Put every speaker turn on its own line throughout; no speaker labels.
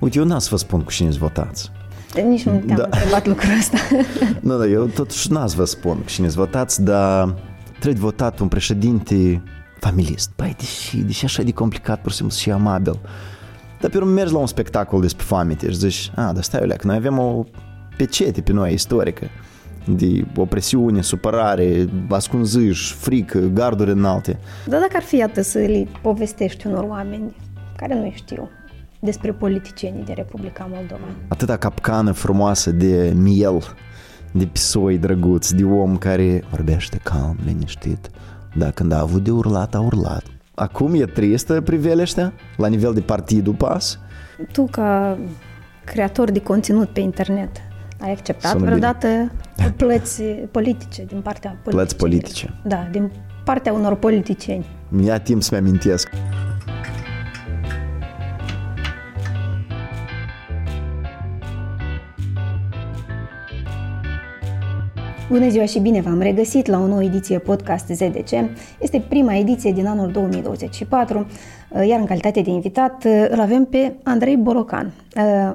Uite, eu n-am să vă spun cu cine votați.
Nici nu te-am
Da.
întrebat lucrul ăsta.
Nu, da, eu totuși n-am să vă spun cu cine votați, dar trebuie votat un președinte familist. Băi, deși, deși așa de complicat, pur și simplu, și amabil. Dar pe urmă mergi la un spectacol despre foamete și zici, a, dar stai, Olea, că noi avem o pecete pe noi istorică de opresiune, supărare, ascunzâși, frică, garduri înalte.
Dar dacă ar fi, iată, să le povestești unor oameni care nu știu despre politicienii de Republica Moldova.
Atâta capcană frumoasă de miel, de pisoi drăguț, de om care vorbește calm, liniștit, dar când a avut de urlat, a urlat. Acum e tristă priveliștea la nivel de partidul PAS.
Tu, ca creator de conținut pe internet, ai acceptat
Sună
vreodată plăți politice din partea politicienilor?
Plăți politice.
Da, din partea unor politicieni.
Mi-a timp să-mi amintesc.
Bună ziua și bine v-am regăsit la o nouă ediție podcast ZDC. Este prima ediție din anul 2024, iar în calitate de invitat îl avem pe Andrei Bolocan,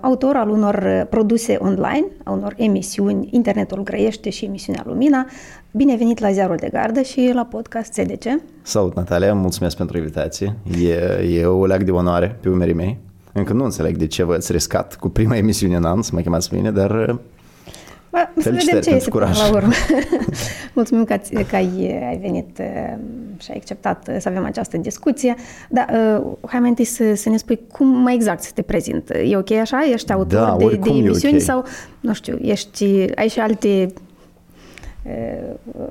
autor al unor produse online, a unor emisiuni Internetul Grăiește și emisiunea Lumina. Bine venit la Ziarul de Gardă și la podcast ZDC.
Salut, Natalia, mulțumesc pentru invitație. E, e o leac de onoare pe umerii mei. Încă nu înțeleg de ce v-ați riscat cu prima emisiune în an să mă chemați pe mine, dar
Ba, să vedem
Felicitări
ce
pentru
este până
curaj.
la urmă. Mulțumim că, ați, că ai, ai venit uh, și ai acceptat uh, să avem această discuție. Dar uh, hai mai întâi să, să ne spui cum mai exact să te prezint. E ok așa? Ești autor
Da,
de, de
oricum e
emisiuni
ok.
sau, nu știu, ești, ai și alte uh,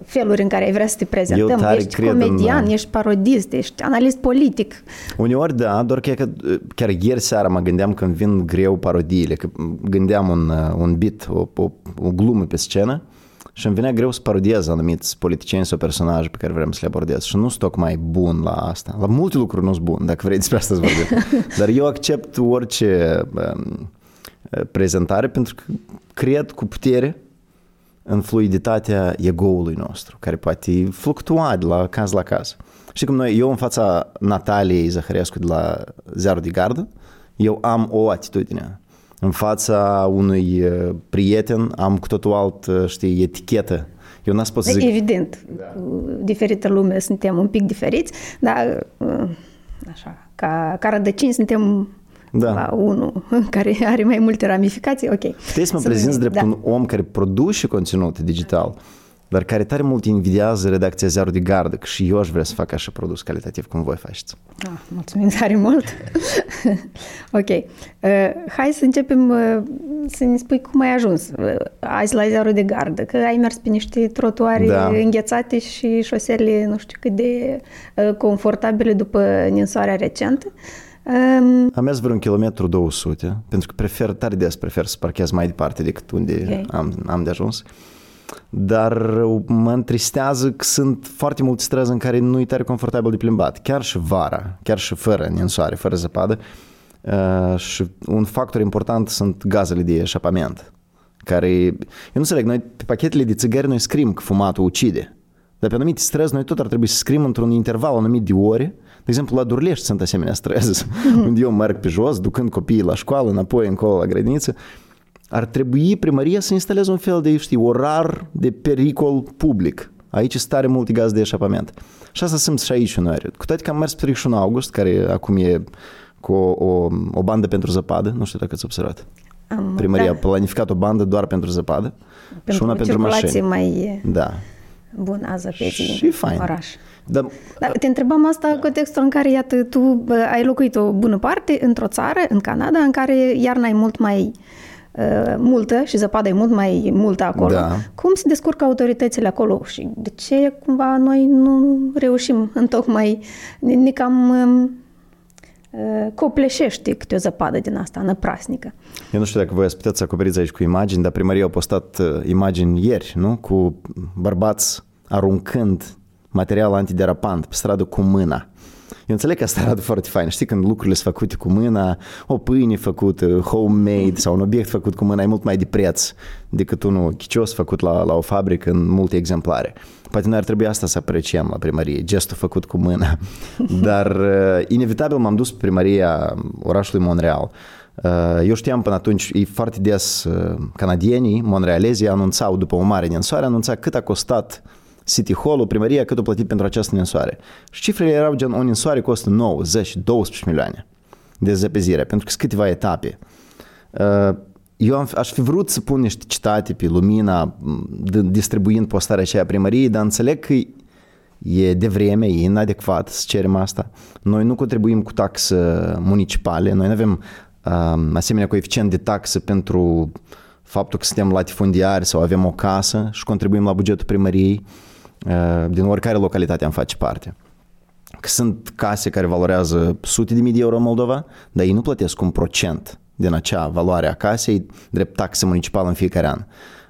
feluri în care ai vrea să te prezentăm?
Eu tare
ești
cred în-
comedian, ești parodist, ești analist politic.
Uneori da, doar că, că chiar ieri seara mă gândeam când vin greu parodiile, că gândeam un, uh, un bit, o, o, o glumă pe scenă și îmi venea greu să parodiez anumiți politicieni sau personaje pe care vrem să le abordez și nu sunt tocmai bun la asta. La multe lucruri nu sunt bun, dacă vrei despre asta să vorbim. Dar eu accept orice um, prezentare pentru că cred cu putere în fluiditatea egoului nostru, care poate fluctua de la caz la caz. Știi cum noi, eu în fața Nataliei Zahărescu de la Ziarul de Gardă, eu am o atitudine. În fața unui uh, prieten am cu totul alt, uh, știi, etichetă. Eu n-aș pot să zic...
Evident, cu diferită lume suntem un pic diferiți, dar uh, așa, ca, ca rădăcini suntem
Da.
la unul care are mai multe ramificații, ok.
Puteți să mă
Să
prezinți
vedem,
drept
da.
un om care produce conținut digital, dar care tare mult invidiază redacția Ziarul de Gardă, că și eu aș vrea să fac așa produs calitativ cum voi faceți.
Ah, mulțumim tare mult. ok. Uh, hai să începem uh, să ne spui cum ai ajuns uh, azi la ziarul de gardă, că ai mers pe niște trotuare
Da.
înghețate și șosele nu știu cât de uh, confortabile după ninsoarea recentă. Um,
Am mers vreo un kilometru 200, pentru că prefer, tare des prefer să parchez mai departe decât unde
Ok.
am, am de ajuns. Dar mă întristează că sunt foarte multe străzi în care nu e tare confortabil de plimbat, chiar și vara, chiar și fără ninsoare, fără zăpadă. Uh, și un factor important sunt gazele de eșapament, care, eu nu înțeleg, noi pe pachetele de țigări noi scrim că fumatul ucide, dar pe anumite străzi noi tot ar trebui să scrim într-un interval anumit de ore. De exemplu, la Durlești sunt asemenea străzi, unde eu merg pe jos, ducând copiii la școală, înapoi încolo la grădiniță. Ar trebui primăria să instaleze un fel de, știi, orar de pericol public. Aici sunt tare multe gaz de eșapament. Și asta simt și aici uneori. Cu toate că am mers pe 31 august, care acum e cu o, o, o bandă pentru zăpadă, nu știu dacă ați observat.
am,
Primăria
da,
a planificat o bandă doar pentru zăpadă și
pentru
una
o
pentru
circulație
mașini.
mai
Da.
bună a zăpezii
Și
în
fain.
oraș.
Dar
Dar te întrebam asta în contextul în care, iată, tu bă, ai locuit o bună parte într-o țară, în Canada, în care iarna e mult mai uh, multă și zăpada e mult mai multă acolo.
Da.
Cum se descurcă autoritățile acolo și de ce cumva noi nu reușim în tocmai, ne, ne cam um, uh, copleșește câte o zăpadă din asta, năprasnică.
Eu nu știu dacă voi ați putea să acoperiți aici cu imagini, dar primăria a postat uh, imagini ieri, nu? Cu bărbați aruncând material antiderapant pe stradă cu mâna. Eu înțeleg că asta arată foarte fain. Știi, când lucrurile sunt făcute cu mâna, o pâine făcută, homemade sau un obiect făcut cu mâna e mult mai de preț decât unul chicios făcut la, la o fabrică în multe exemplare. Poate noi ar trebui asta să apreciem la primărie, gestul făcut cu mâna. Dar uh, inevitabil m-am dus pe primăria orașului Montreal Uh, eu știam până atunci, e foarte des uh, canadienii, monrealezii anunțau după o mare ninsoare, anunța cât a costat City Hall-ul, primăria, cât a plătit pentru această ninsoare. Și cifrele erau gen, o ninsoare costă 9, 10, 12 milioane de zăpezire, pentru că sunt câteva etape. Uh, eu am, aș fi vrut să pun niște citate pe lumina, distribuind postarea aceea primăriei, dar înțeleg că e de vreme, e inadecvat să cerem asta. Noi nu contribuim cu taxe municipale, noi nu avem uh, asemenea coeficient de taxă pentru faptul că suntem latifundiari sau avem o casă și contribuim la bugetul primăriei uh, din oricare localitate am face parte. Că sunt case care valorează sute de mii de euro în Moldova, dar ei nu plătesc un procent din acea valoare a casei drept taxă municipală în fiecare an.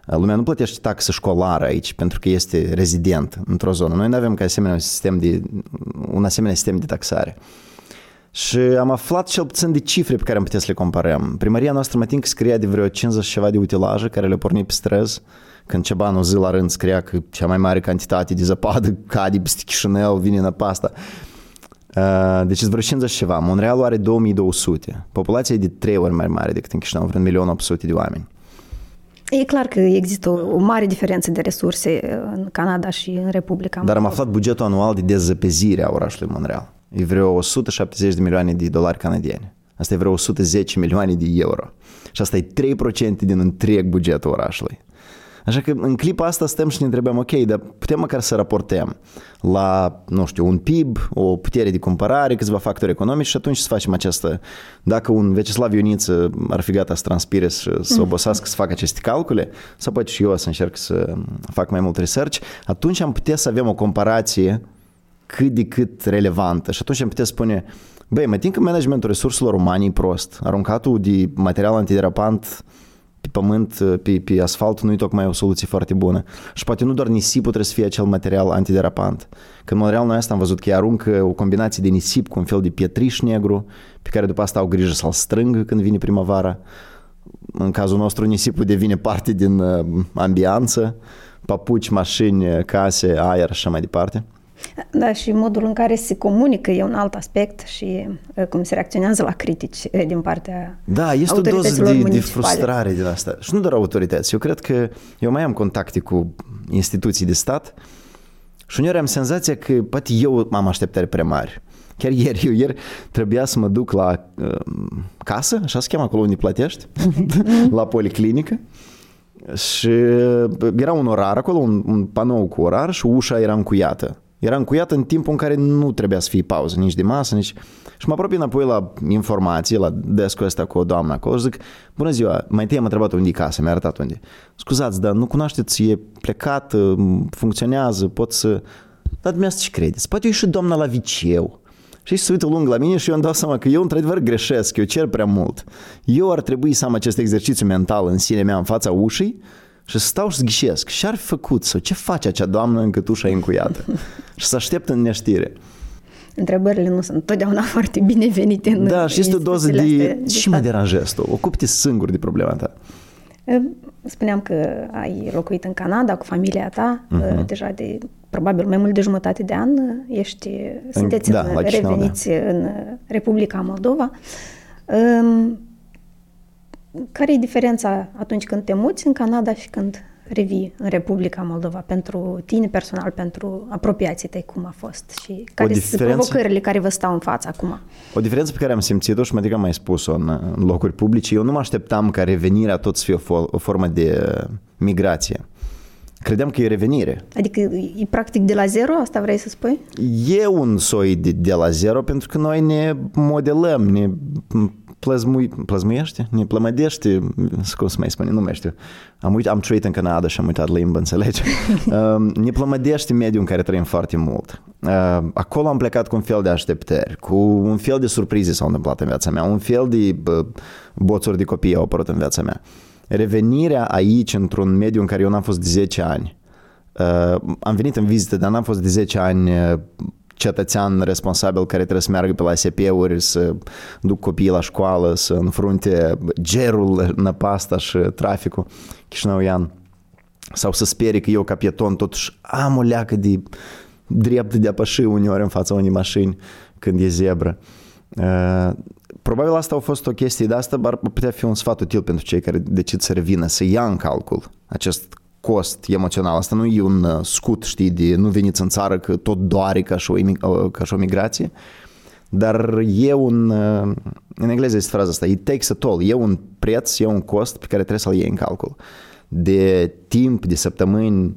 Lumea nu plătește taxă școlară aici pentru că este rezident într-o zonă. Noi nu avem ca asemenea un, sistem de, un asemenea sistem de taxare. Și am aflat cel puțin de cifre pe care am putea să le comparăm. Primăria noastră mă că scria de vreo 50 ceva de utilaje care le porni pe străzi, când ceva nu zi la rând scria că cea mai mare cantitate de zăpadă cade peste Chișinău, vine în pasta. Uh, deci vreo 50 ceva. Montreal are 2200. Populația e de 3 ori mai mare decât în Chișinău, vreo 1.800 de oameni.
E clar că există o, o mare diferență de resurse în Canada și în Republica
Dar am aflat bugetul anual de dezăpezire a orașului Montreal. E vreo 170 de milioane de dolari canadieni. Asta e vreo 110 milioane de euro. Și asta e 3% din întreg bugetul orașului. Așa că în clipa asta stăm și ne întrebăm, ok, dar putem măcar să raportăm la, nu știu, un PIB, o putere de cumpărare, câțiva factori economici și atunci să facem această, dacă un Veceslav Ioniță ar fi gata să transpire și să mm. obosească să facă aceste calcule, sau poate și eu să încerc să fac mai mult research, atunci am putea să avem o comparație cât de cât relevantă și atunci am putea spune, băi, mă tin că managementul resurselor umane e prost, aruncatul de material antiderapant pe pământ, pe, pe asfalt, nu e tocmai o soluție foarte bună. Și poate nu doar nisipul trebuie să fie acel material antiderapant. Că în Montreal noi asta am văzut că aruncă o combinație de nisip cu un fel de pietriș negru, pe care după asta au grijă să-l strângă când vine primăvara. În cazul nostru nisipul devine parte din uh, ambianță, papuci, mașini, case, aer și așa mai departe.
Da, și modul în care se comunică e un alt aspect și cum se reacționează la critici din partea
Da, este o doză de, de frustrare din asta. Și nu doar autorități. Eu cred că eu mai am contacte cu instituții de stat și uneori am senzația că poate eu am așteptări prea mari. Chiar ieri, eu ieri trebuia să mă duc la uh, casă, așa se cheamă acolo unde plătești, la policlinică. Și era un orar acolo, un, un panou cu orar și ușa era încuiată. Era încuiat în timpul în care nu trebuia să fie pauză, nici de masă, nici... Și mă apropii înapoi la informații, la descul ăsta cu o doamnă acolo și zic, bună ziua, mai întâi am întrebat unde e casa, mi-a arătat unde. Scuzați, dar nu cunoașteți, e plecat, funcționează, pot să... Dar dumneavoastră ce credeți? Poate eu și doamna la viceu. Și se uită lung la mine și eu îmi dau seama că eu într-adevăr greșesc, eu cer prea mult. Eu ar trebui să am acest exercițiu mental în sine mea în fața ușii și stau și zghișesc. Ce ar fi făcut sau ce face acea doamnă încât ușa e încuiată? și să aștept în neștire.
Întrebările nu sunt întotdeauna foarte binevenite. În
da, și este o doză de, de ce mă deranjezi tu? Ocupi-te singur de problema ta.
Spuneam că ai locuit în Canada cu familia ta uh-huh. deja de probabil mai mult de jumătate de an. Ești, sunteți da, în, reveniți da. în Republica Moldova. Care e diferența atunci când te muți în Canada și când revii în Republica Moldova pentru tine personal, pentru apropiații tăi, cum a fost și care sunt provocările care vă stau în față acum?
O diferență pe care am simțit-o și mă adică am mai spus-o în, în locuri publice, eu nu mă așteptam ca revenirea tot să fie o, o formă de uh, migrație. Credeam că e revenire.
Adică e practic de la zero, asta vrei să spui?
E un soi de, de la zero pentru că noi ne modelăm, ne plăzmui, plăzmuiește? Ne plămădește? Cum să mai spune? Nu mai știu. Am, uit, am trăit în Canada și am uitat limba, înțelegi? uh, ne plămădește mediul în care trăim foarte mult. Uh, acolo am plecat cu un fel de așteptări, cu un fel de surprize s-au întâmplat în viața mea, un fel de uh, boțuri de copii au apărut în viața mea. Revenirea aici, într-un mediu în care eu n-am fost de 10 ani, Uh, am venit în vizită, dar n-am fost de 10 ani uh, cetățean responsabil care trebuie să meargă pe la SP-uri, să duc copiii la școală, să înfrunte gerul, năpasta și traficul chișinăuian. Sau să sperie că eu ca pieton totuși am o leacă de drept de a păși uneori în fața unei mașini când e zebră. Uh, probabil asta a fost o chestie de asta, dar putea fi un sfat util pentru cei care decid să revină, să ia în calcul acest cost emoțional. Asta nu e un uh, scut, știi, de nu veniți în țară că tot doare ca și o, uh, ca și o migrație, dar e un, uh, în engleză este fraza asta, it takes a toll, e un preț, e un cost pe care trebuie să-l iei în calcul. De timp, de săptămâni,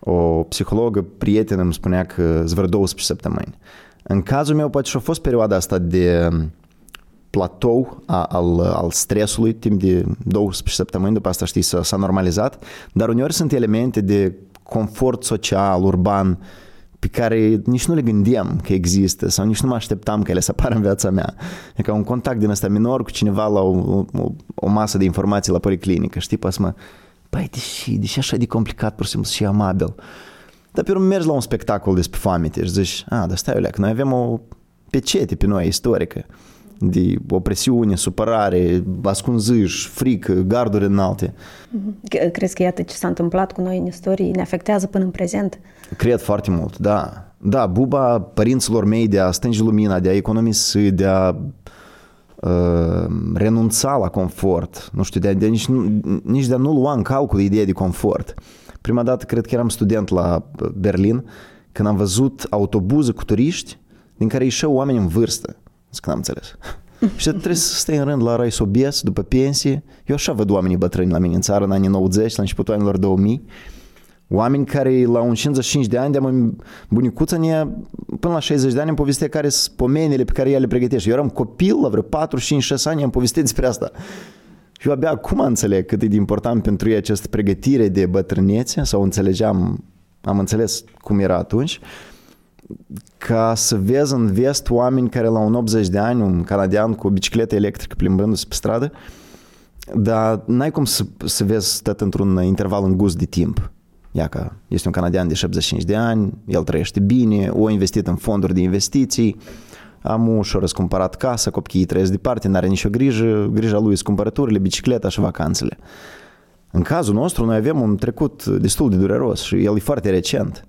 o psihologă prietenă îmi spunea că îți vreo 12 săptămâni. În cazul meu poate și-a fost perioada asta de platou a, al, al stresului timp de 12 săptămâni, după asta știi s-a normalizat, dar uneori sunt elemente de confort social, urban, pe care nici nu le gândeam că există sau nici nu mă așteptam că ele să apară în viața mea. E ca un contact din ăsta minor cu cineva la o, o, o masă de informații la policlinică, știi, pas mă, băi, deși, deși așa de complicat, pur și simplu, și amabil. Dar pe urmă mergi la un spectacol despre foamete și zici, a, dar stai, că noi avem o pecete pe noi istorică de opresiune, supărare, ascunzâși, frică, garduri înalte.
Crezi că iată ce s-a întâmplat cu noi în istorie ne afectează până în prezent?
Cred foarte mult, da. Da, buba părinților mei de a stânge lumina, de a economisi, de a uh, renunța la confort, nu știu, de a, de a, nici, nici de a nu lua în calcul ideea de confort. Prima dată cred că eram student la Berlin, când am văzut autobuze cu turiști din care ieșeau oameni în vârstă. Zic, n-am înțeles. și trebuie să stai în rând la rai sobies, după pensie. Eu așa văd oamenii bătrâni la mine în țară, în anii 90, la începutul anilor 2000. Oameni care la un 55 de ani, de bunicuța ne, până la 60 de ani, îmi povestea care sunt pomenile pe care ea le pregătește. Eu eram copil, la vreo 4, 5, 6 ani, am povestit despre asta. Și eu abia acum înțeleg cât e de important pentru ei această pregătire de bătrânețe, sau înțelegeam, am înțeles cum era atunci ca să vezi în vest oameni care la un 80 de ani, un canadian cu o bicicletă electrică plimbându-se pe stradă, dar n-ai cum să, să vezi tot într-un interval îngust de timp. Ia că este un canadian de 75 de ani, el trăiește bine, o investit în fonduri de investiții, am și-a răscumpărat casa, copiii trăiesc departe, n-are nicio grijă, grija lui sunt cumpărăturile, bicicleta și vacanțele. În cazul nostru, noi avem un trecut destul de dureros și el e foarte recent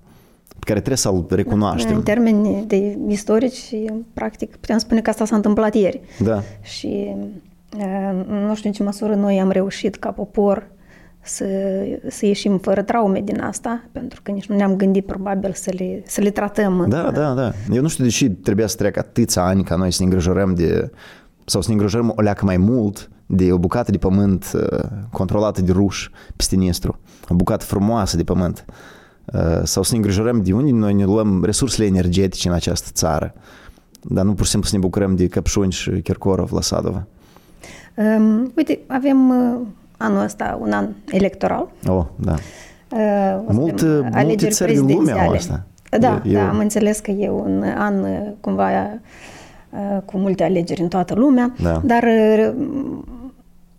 pe care trebuie să-l recunoaștem.
În termeni de istorici, practic, putem spune că asta s-a întâmplat ieri.
Da.
Și nu știu în ce măsură noi am reușit ca popor să, să ieșim fără traume din asta, pentru că nici nu ne-am gândit probabil să le, să le tratăm.
Da, da, da. Eu nu știu de ce trebuia să treacă atâția ani ca noi să ne îngrijorăm de, sau să ne îngrijorăm o leacă mai mult de o bucată de pământ controlată de ruși peste Nistru, o bucată frumoasă de pământ Uh, sau să ne îngrijorăm de unde noi ne luăm resursele energetice în această țară, dar nu pur și simplu să ne bucurăm de Căpșuni și Kirkorov la Sadova.
Um, uite, avem uh, anul ăsta un an electoral.
Oh, da. Uh, Mult, multe țări din lume au asta.
Da, eu, da, am înțeles că e un an uh, cumva uh, cu multe alegeri în toată lumea, da. dar uh,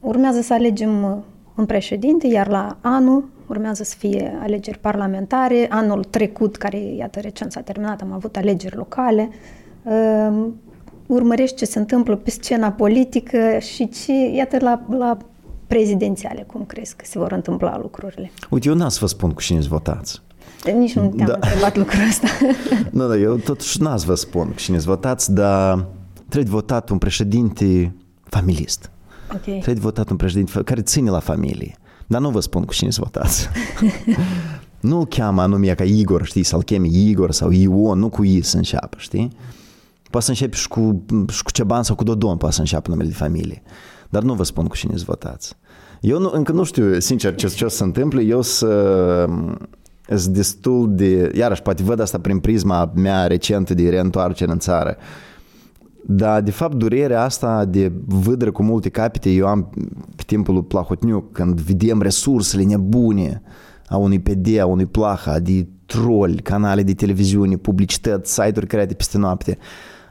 urmează să alegem un președinte, iar la anul urmează să fie alegeri parlamentare. Anul trecut, care iată recent s-a terminat, am avut alegeri locale. Ehm, urmărești ce se întâmplă pe scena politică și ce, iată, la, la prezidențiale, cum crezi că se vor întâmpla lucrurile?
Uite, eu n-am să vă spun cu cine votați.
Nici nu te-am da. întrebat lucrul ăsta.
nu, da, eu totuși n-am să vă spun cu cine votați, dar trebuie votat un președinte familist. Okay. Trebuie votat un președinte care ține la familie. Dar nu vă spun cu cine să votați. nu îl cheamă anume ca Igor, știi, să-l chemi Igor sau Ion, nu cu I să înceapă, știi? Poate să începi și cu, și cu Ceban sau cu Dodon, poate să înceapă numele de familie. Dar nu vă spun cu cine să votați. Eu nu, încă nu știu, sincer, ce, ce o să se întâmple. Eu să sunt destul de... Iarăși, poate văd asta prin prisma mea recentă de reîntoarcere în țară. Dar, de fapt, durerea asta de vâdră cu multe capete eu am pe timpul lui Plahotniuc, când vedem resursele nebune a unui PD, a unui Plaha, de troli, canale de televiziune, publicități, site-uri create peste noapte.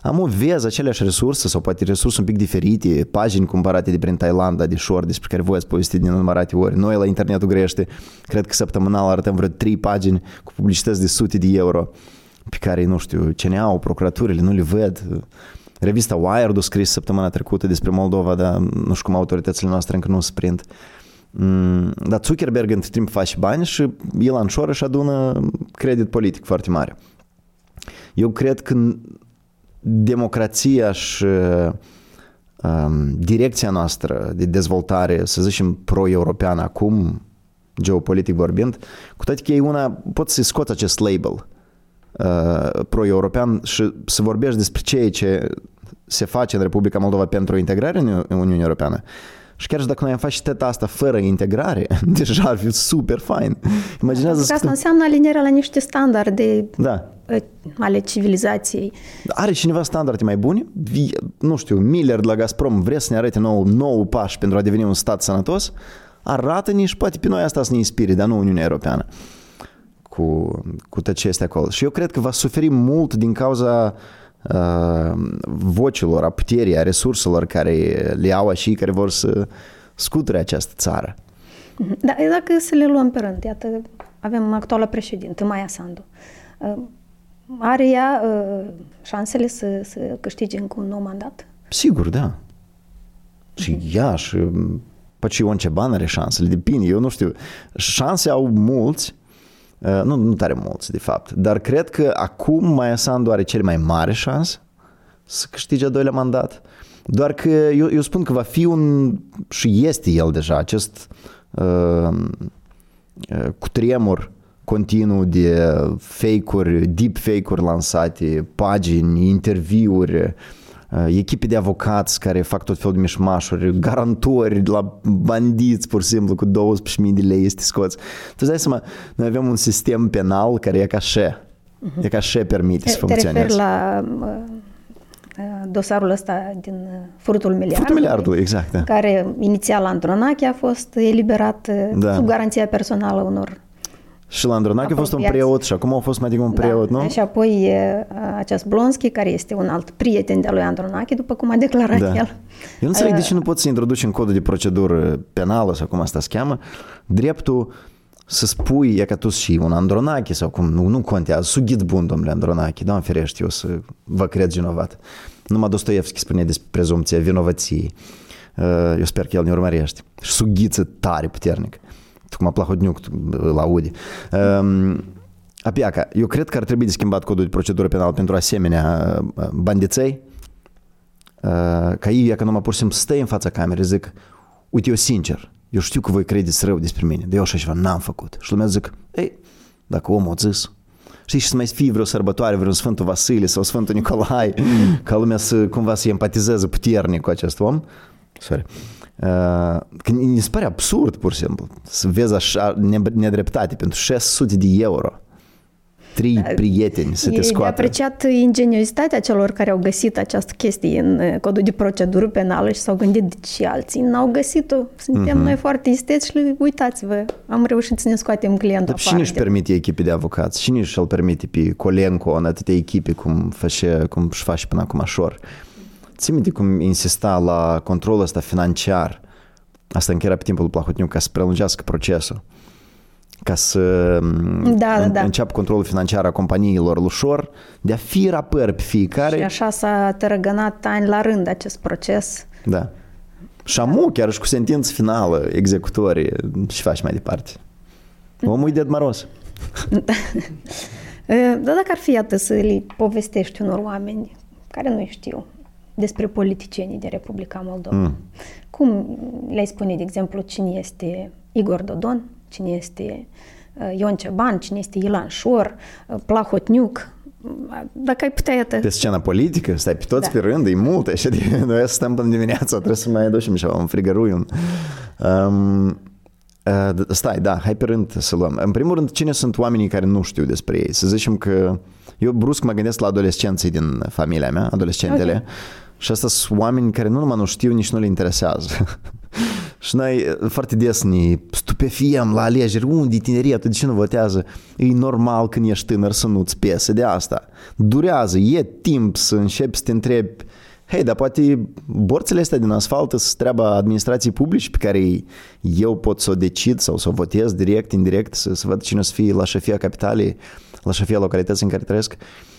Am o vezi aceleași resurse sau poate resurse un pic diferite, pagini cumpărate de prin Thailanda, de short, despre care voi ați povestit din numărate ori. Noi la internetul grește, cred că săptămânal arătăm vreo trei pagini cu publicități de sute de euro pe care, nu știu, CNA-ul, procuraturile nu le văd Revista Wired a scris săptămâna trecută despre Moldova, dar nu știu cum autoritățile noastre încă nu se prind. Mm, dar Zuckerberg între timp face bani și Ilan Șor își adună credit politic foarte mare. Eu cred că democrația și um, direcția noastră de dezvoltare, să zicem, pro-europeană acum, geopolitic vorbind, cu toate că e una, poți să scoți acest label uh, pro-european și să vorbești despre ceea ce se face în Republica Moldova pentru integrare în Uniunea Europeană. Și chiar și dacă noi am face teta asta fără integrare, deja ar fi super fain.
Imaginează că asta înseamnă alinierea la niște standarde
da.
Ă, ale civilizației.
Are cineva standarde mai bune? Nu știu, Miller de la Gazprom vrea să ne arate nou, nou pași pentru a deveni un stat sănătos? Arată-ne și poate pe noi asta să ne inspire, dar nu Uniunea Europeană cu, cu tot ce este acolo. Și eu cred că va suferi mult din cauza uh, vocilor, a puterii, a resurselor care le au și care vor să scuture această țară.
Da, dacă să le luăm pe rând, iată, avem actuala președintă, Maia Sandu. Uh, are ea uh, șansele să, să câștige încă un nou mandat?
Sigur, da. Și ea și poate și Ion Ceban are șansele, depinde, eu nu știu. Șanse au mulți, uh, nu, nu tare mulți, de fapt, dar cred că acum Maia Sandu are cele mai mari șanse să câștige a doilea mandat. Doar că eu, eu spun că va fi un, și este el deja, acest uh, uh, cutremur continuu de fake-uri, deep fake-uri lansate, pagini, interviuri, uh, echipe de avocați care fac tot felul de mișmașuri, garantori la bandiți, pur și simplu, cu 12.000 de lei este scoți. Tu dai seama, noi avem un sistem penal care e ca așa. Uh-huh. E ca așa permite să funcționeze.
Te la uh, uh, dosarul ăsta din furtul miliardului.
Furtul miliardului, exact. Da.
Care inițial Andronache a fost eliberat da. sub garanția personală unor
și la Andronache a fost un preot și acum a fost mai degrabă un da. preot, da. nu?
Și apoi e acest Blonski, care este un alt prieten de-a lui Andronache, după cum a declarat da. el. Eu
nu înțeleg uh, de ce nu poți să introduci în codul de procedură penală sau cum asta se cheamă, dreptul să spui, e ca tu și un Andronache sau cum, nu, nu contează, sughit bun, domnule Andronache, da, ferești eu să vă cred vinovat. Numai Dostoevski spune despre prezumția vinovăției. Eu sper că el ne urmărește. Și sughiță tare puternic cum Plahodniuc îl aude. Um, Apiaca, eu cred că ar trebui de schimbat codul de procedură penală pentru asemenea uh, bandiței, uh, ca ei, că numai pur și simplu stă în fața camerei, zic, uite, eu sincer, eu știu că voi credeți rău despre mine, dar eu așa ceva n-am făcut. Și lumea zic, ei, dacă omul a zis, știi, și să mai fie vreo sărbătoare, vreo Sfântul Vasile sau Sfântul Nicolae, ca lumea să cumva să empatizeze puternic cu acest om. Sorry. Că mi se pare absurd, pur și simplu, să vezi așa nedreptate pentru 600 de euro. Trei da, prieteni să te scoată. E
apreciat ingeniozitatea celor care au găsit această chestie în codul de procedură penală și s-au gândit de ce alții n-au găsit-o. Suntem uh-huh. noi foarte isteți și uitați-vă, am reușit să ne scoatem clientul Dar
cine își permite echipe de avocați? Cine își-l permite pe Colenco în atâtea echipe cum, face, cum își face până acum așa? Ții minte cum insista la controlul ăsta financiar, asta încă era pe timpul lui Plahotniuc, ca să prelungească procesul, ca să
da, în, da.
înceapă controlul financiar a companiilor ușor, de a fi rapăr pe fiecare.
Și așa s-a tărăgănat ani la rând acest proces.
Da. Și amu, chiar și cu sentință finală, executorii, și faci mai departe. Omul e de maros.
Dar dacă ar fi atât să le povestești unor oameni care nu știu despre politicienii de Republica Moldova. Mm. Cum le-ai spune, de exemplu, cine este Igor Dodon, cine este uh, Ion Ceban, cine este Ilan Șor, uh, Plahotniuc, dacă ai putea, iată...
Pe scena politică, stai pe toți da. pe rând, e mult, așa de... Noi stăm până dimineața, trebuie să mai aducem ceva, un frigărui. Um, uh, stai, da, hai pe rând să luăm. În primul rând, cine sunt oamenii care nu știu despre ei? Să zicem că eu brusc mă gândesc la adolescenții din familia mea, adolescentele, okay. Și asta sunt oameni care nu numai nu știu, nici nu le interesează. și noi foarte des ne stupefiem la alegeri. Unde tinerii De ce nu votează? E normal când ești tânăr să nu-ți piese de asta. Durează, e timp să începi să te întrebi Hei, dar poate borțele astea din asfalt sunt treaba administrației publice pe care eu pot să o decid sau să o votez direct, indirect, să, să văd cine o să fie la șefia capitalei, la șefia localității în care trăiesc. Uh,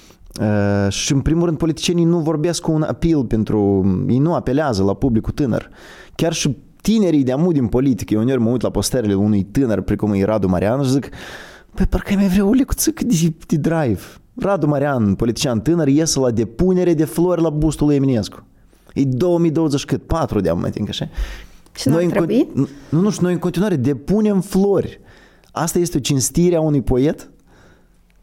și în primul rând politicienii nu vorbesc cu un apel pentru, ei nu apelează la publicul tânăr. Chiar și tinerii de amul din politică, eu uneori mă uit la posterele unui tânăr precum e Radu Marian și zic, păi parcă mai vreau o lecuțică de, de drive. Radu Marian, politician tânăr, iese la depunere de flori la bustul lui Eminescu. E 2020 cât? 4 de mă tinc așa.
Și noi,
în, nu, nu, și noi în continuare depunem flori. Asta este o cinstire a unui poet?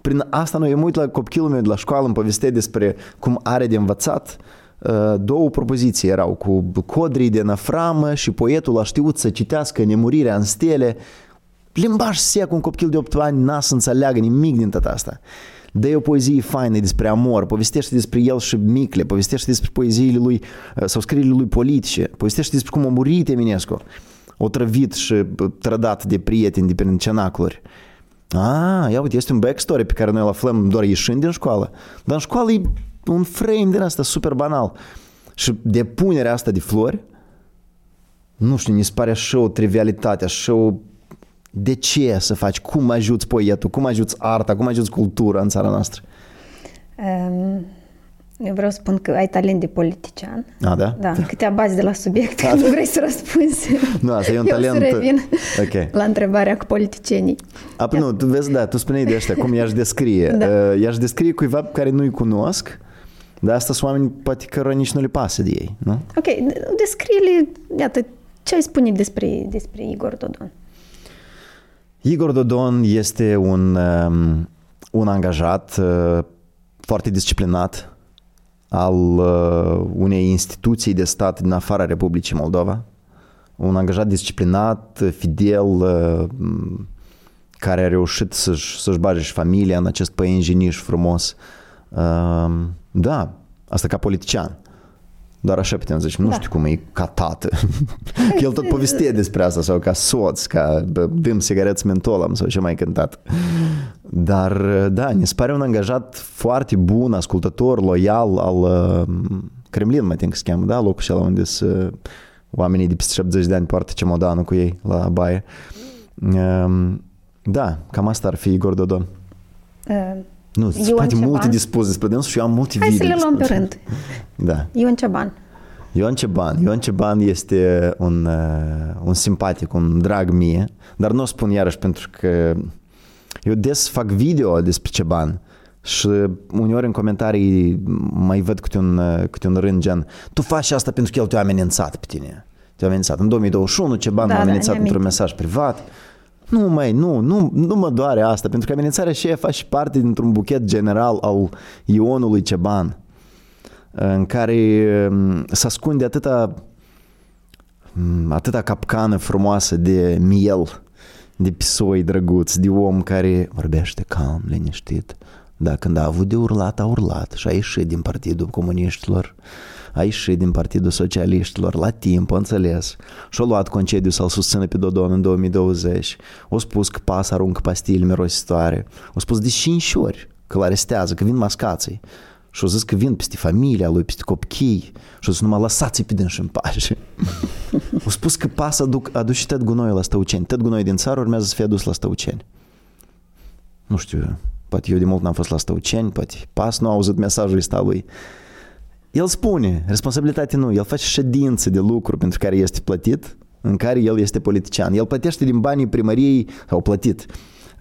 Prin asta noi am uit la copilul meu de la școală, îmi povestea despre cum are de învățat. Uh, două propoziții erau cu codrii de năframă și poetul a știut să citească Nemurirea în stele. Limbaj sec, un copil de 8 ani n-a să înțeleagă nimic din tot asta. Dă o poezie faină despre amor, povestește despre el și Micle, povestește despre poeziile lui uh, sau scrierile lui politice, povestește despre cum a murit Eminescu, otrăvit și uh, trădat de prieteni de prin cenacluri. Ah, ia uite, este un backstory pe care noi îl aflăm doar ieșind din școală. Dar în școală e un frame din asta super banal. Și depunerea asta de flori, nu știu, mi se pare așa o trivialitate, așa o... De ce să faci? Cum ajuți poetul? Cum ajuți arta? Cum ajuți cultura în țara noastră?
Um, eu vreau să spun că ai talent de politician.
A, da?
Da, câte bazi de la subiect, că nu vrei să răspunzi.
Nu, asta e un
Eu
talent...
să revin
Ok.
la întrebarea cu politicienii.
A, păi nu, tu vezi, da, tu spuneai de ăștia, cum i-aș descrie.
Da.
Uh, I-aș descrie cuiva pe care nu-i cunosc, dar asta sunt oameni poate că nici nu le pasă de ei, nu?
Ok, descrie-le, iată, ce ai spune despre, despre Igor Dodon?
Igor Dodon este un, um, un angajat uh, foarte disciplinat al uh, unei instituții de stat din afara Republicii Moldova. Un angajat disciplinat, fidel, uh, care a reușit să-și, să-și bage și familia în acest păienjeniș frumos. Uh, da, asta ca politician. Doar așa putem să zicem, nu
Da.
știu cum e ca tată. Că El tot povestea despre asta sau ca soț, ca bă, dăm sigareți mentolam sau ce mai cântat. Dar da, ne se pare un angajat foarte bun, ascultător, loial al uh, Kremlin, mă think că se cheamă, da? Locul acela unde sunt oamenii de peste 70 de ani poartă cemodanul cu ei la baie. Um, da, cam asta ar fi Igor Dodon.
Uh,
Nu,
Ion
sunt poate
Ceban?
multe de spus despre dânsul și eu am multe
hai să
video
le luăm pe
despre-
rând.
Da.
Ion Ceban.
Ion Ceban. Ion Ceban este un, uh, un simpatic, un drag mie, dar nu o spun iarăși pentru că eu des fac video despre Ceban și uneori în comentarii mai văd câte un, uh, câte un rând gen tu faci asta pentru că el te-a amenințat pe tine. Te-a amenințat. În 2021 Ceban
Da,
m-a
da,
amenințat
ne
într-un
amintim.
mesaj privat. Nu, mai, nu, nu, nu mă doare asta, pentru că amenințarea și ea face parte dintr-un buchet general al ionului Ceban în care um, se ascunde atâta, um, atâta capcană frumoasă de miel, de pisoi drăguț, de om care vorbește calm, liniștit. Da, când a avut de urlat, a urlat și a ieșit din Partidul Comuniștilor, a ieșit din Partidul Socialiștilor la timp, a înțeles. Și-a luat concediu să-l susțină pe Dodon în 2020. O spus că pas aruncă pastile mirositoare. O spus de cinci ori că îl arestează, că vin mascații. Și-o zis că vin peste familia lui, peste copii. Și-o zis numai lăsați-i pe dânsi în pace. o spus că pas aduc, aduce tot gunoiul la Stăuceni. Tot gunoiul din țară urmează să fie adus la Stăuceni. Nu știu, poate eu de mult n-am fost la Stăuceni, poate pas nu a auzit mesajul ăsta lui. El spune, responsabilitatea nu, el face ședințe de lucru pentru care este plătit, în care el este politician. El plătește din banii primăriei, sau plătit,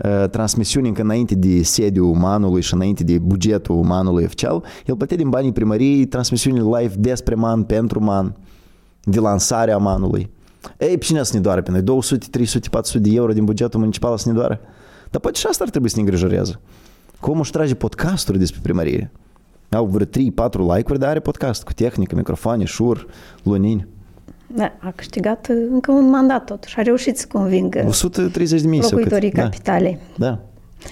uh, transmisiuni încă înainte de sediul umanului și înainte de bugetul umanului oficial, el plătea din banii primăriei transmisiuni live despre man, pentru man, de lansarea manului. Ei, pe cine să ne doare pe noi? 200, 300, 400 de euro din bugetul municipal să ne doare? Dar poate și asta ar trebui să ne îngrijoreze. Cum își trage podcasturi despre primărie? Au vreo 3-4 like-uri, dar are podcast cu tehnică, microfoane, șur, lunini.
Da, a câștigat uh, încă un mandat totuși. A reușit să convingă
130 de mii sau cât?
locuitorii
Da,
capitalei.
da.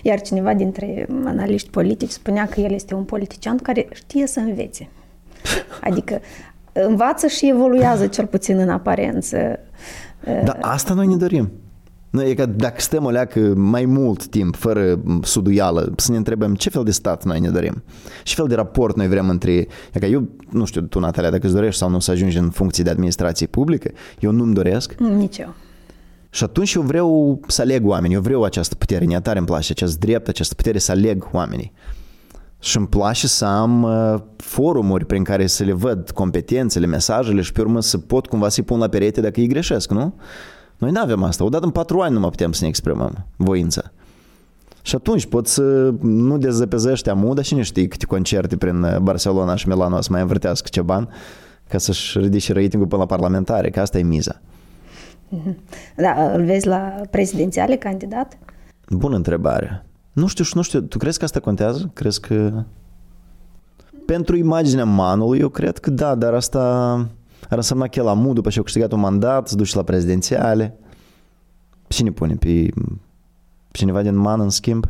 Iar cineva dintre analiști politici spunea că el este un politician care știe să învețe. Adică învață și evoluează cel puțin în aparență.
Dar asta noi ne dorim. Noi e ca dacă stăm o leacă mai mult timp, fără suduială, să ne întrebăm ce fel de stat noi ne dorim. Ce fel de raport noi vrem între... E ca eu, nu știu, tu, Natalia, dacă îți dorești sau nu să ajungi în funcție de administrație publică, eu nu-mi doresc.
Nici eu.
Și atunci eu vreau să aleg oameni, eu vreau această putere, ne tare îmi place acest drept, această putere să aleg oamenii. Și îmi place să am uh, forumuri prin care să le văd competențele, mesajele și pe urmă să pot cumva să-i pun la perete dacă îi greșesc, nu? Noi nu avem asta. Odată în patru ani nu mai putem să ne exprimăm voința. Și atunci pot să nu dezăpezești amul, dar cine știe câte concerte prin uh, Barcelona și Milano să mai învârtească ce bani, ca să-și ridice ratingul până la parlamentare, că asta e miza.
Da, îl vezi la prezidențiale candidat?
Bună întrebare. Nu știu și nu știu, tu crezi că asta contează? Crezi că... Pentru imaginea manului, eu cred că da, dar asta ar însemna că la MU, după ce au câștigat un mandat, se duce la prezidențiale. Cine pune? Pe cineva din man în schimb?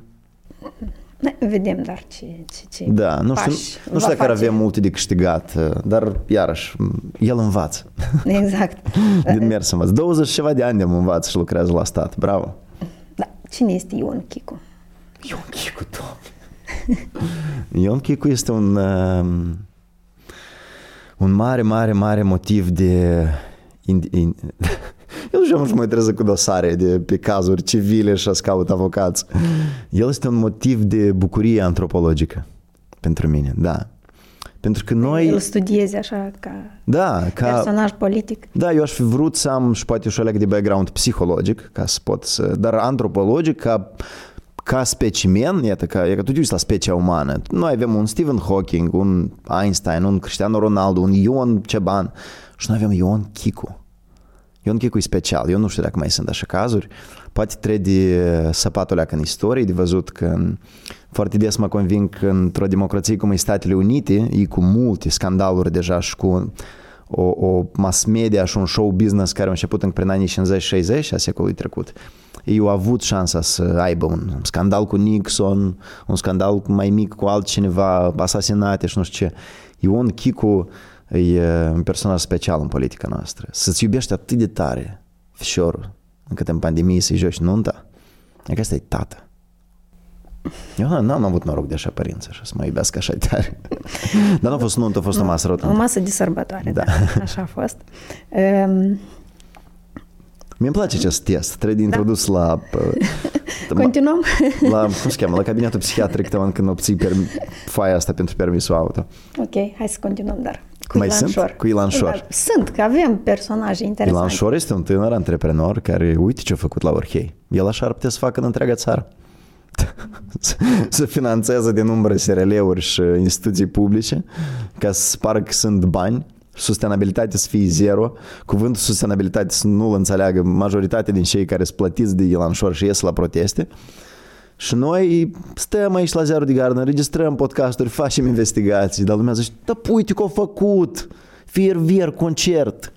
Vedem, dar ce, ce, ce
Da, nu știu, nu știu dacă ar avea multe de câștigat, dar iarăși, el învață.
Exact.
din mers învață. 20 ceva de ani de învață și lucrează la stat. Bravo.
Da. Cine este Ion Chicu?
Ion Chicu, doamne. Ion Chicu este un, um, un mare, mare, mare motiv de... In, in, eu nu știu mai trebuie cu dosare de pe cazuri civile și să caut avocați. El este un motiv de bucurie antropologică pentru mine, da. Pentru că noi...
Îl studiezi așa ca,
da, ca
personaj politic.
Da, eu aș fi vrut să am și poate și o de background psihologic, ca să pot să... Dar antropologic, ca ca specimen, iată, ca, e că tu uiți la specia umană. Noi avem un Stephen Hawking, un Einstein, un Cristiano Ronaldo, un Ion Ceban și noi avem Ion Chicu. Ion Chicu e special. Eu nu știu dacă mai sunt așa cazuri. Poate trebuie săpatul în istorie, de văzut că foarte des mă conving că într-o democrație cum e Statele Unite, e cu multe scandaluri deja și cu o, o mass media și un show business care a început încă prin anii 50-60 a secolului trecut. Ei au avut șansa să aibă un scandal cu Nixon, un scandal mai mic cu altcineva, asasinate și nu știu ce. Ion Chicu e un personaj special în politica noastră. Să-ți iubești atât de tare fișorul, încât în pandemie să-i joci nunta. E că asta e tată. Eu n-am avut noroc de așa părinți, așa, să mă iubească așa tare. Dar nu a fost nuntă, a fost o masă rotuntă.
O masă de sărbătoare, da. da. Așa a fost. Um...
Mi-mi place acest test. Trebuie de da. introdus da. la...
Continuăm?
La, cum se cheamă? La cabinetul psihiatric, când obții permi- foaia asta pentru permisul auto.
Ok, hai să continuăm, dar cu
Mai
Ilan
sunt?
Șor.
Cu Ilan Șor.
Da, sunt, că avem personaje interesante.
Ilan Șor este un tânăr antreprenor care, uite ce a făcut la Orhei. El așa ar putea să facă în întreaga țară. să financeze din umbră SRL-uri și instituții publice ca să pară că sunt bani sustenabilitate să fie zero, cuvântul sustenabilitate să nu-l înțeleagă majoritatea din cei care sunt plătiți de Ilan Șor și ies la proteste. Și noi stăm aici la Zero de Gardă, înregistrăm podcasturi, facem investigații, dar lumea zice, da, uite că a făcut, vier, concert.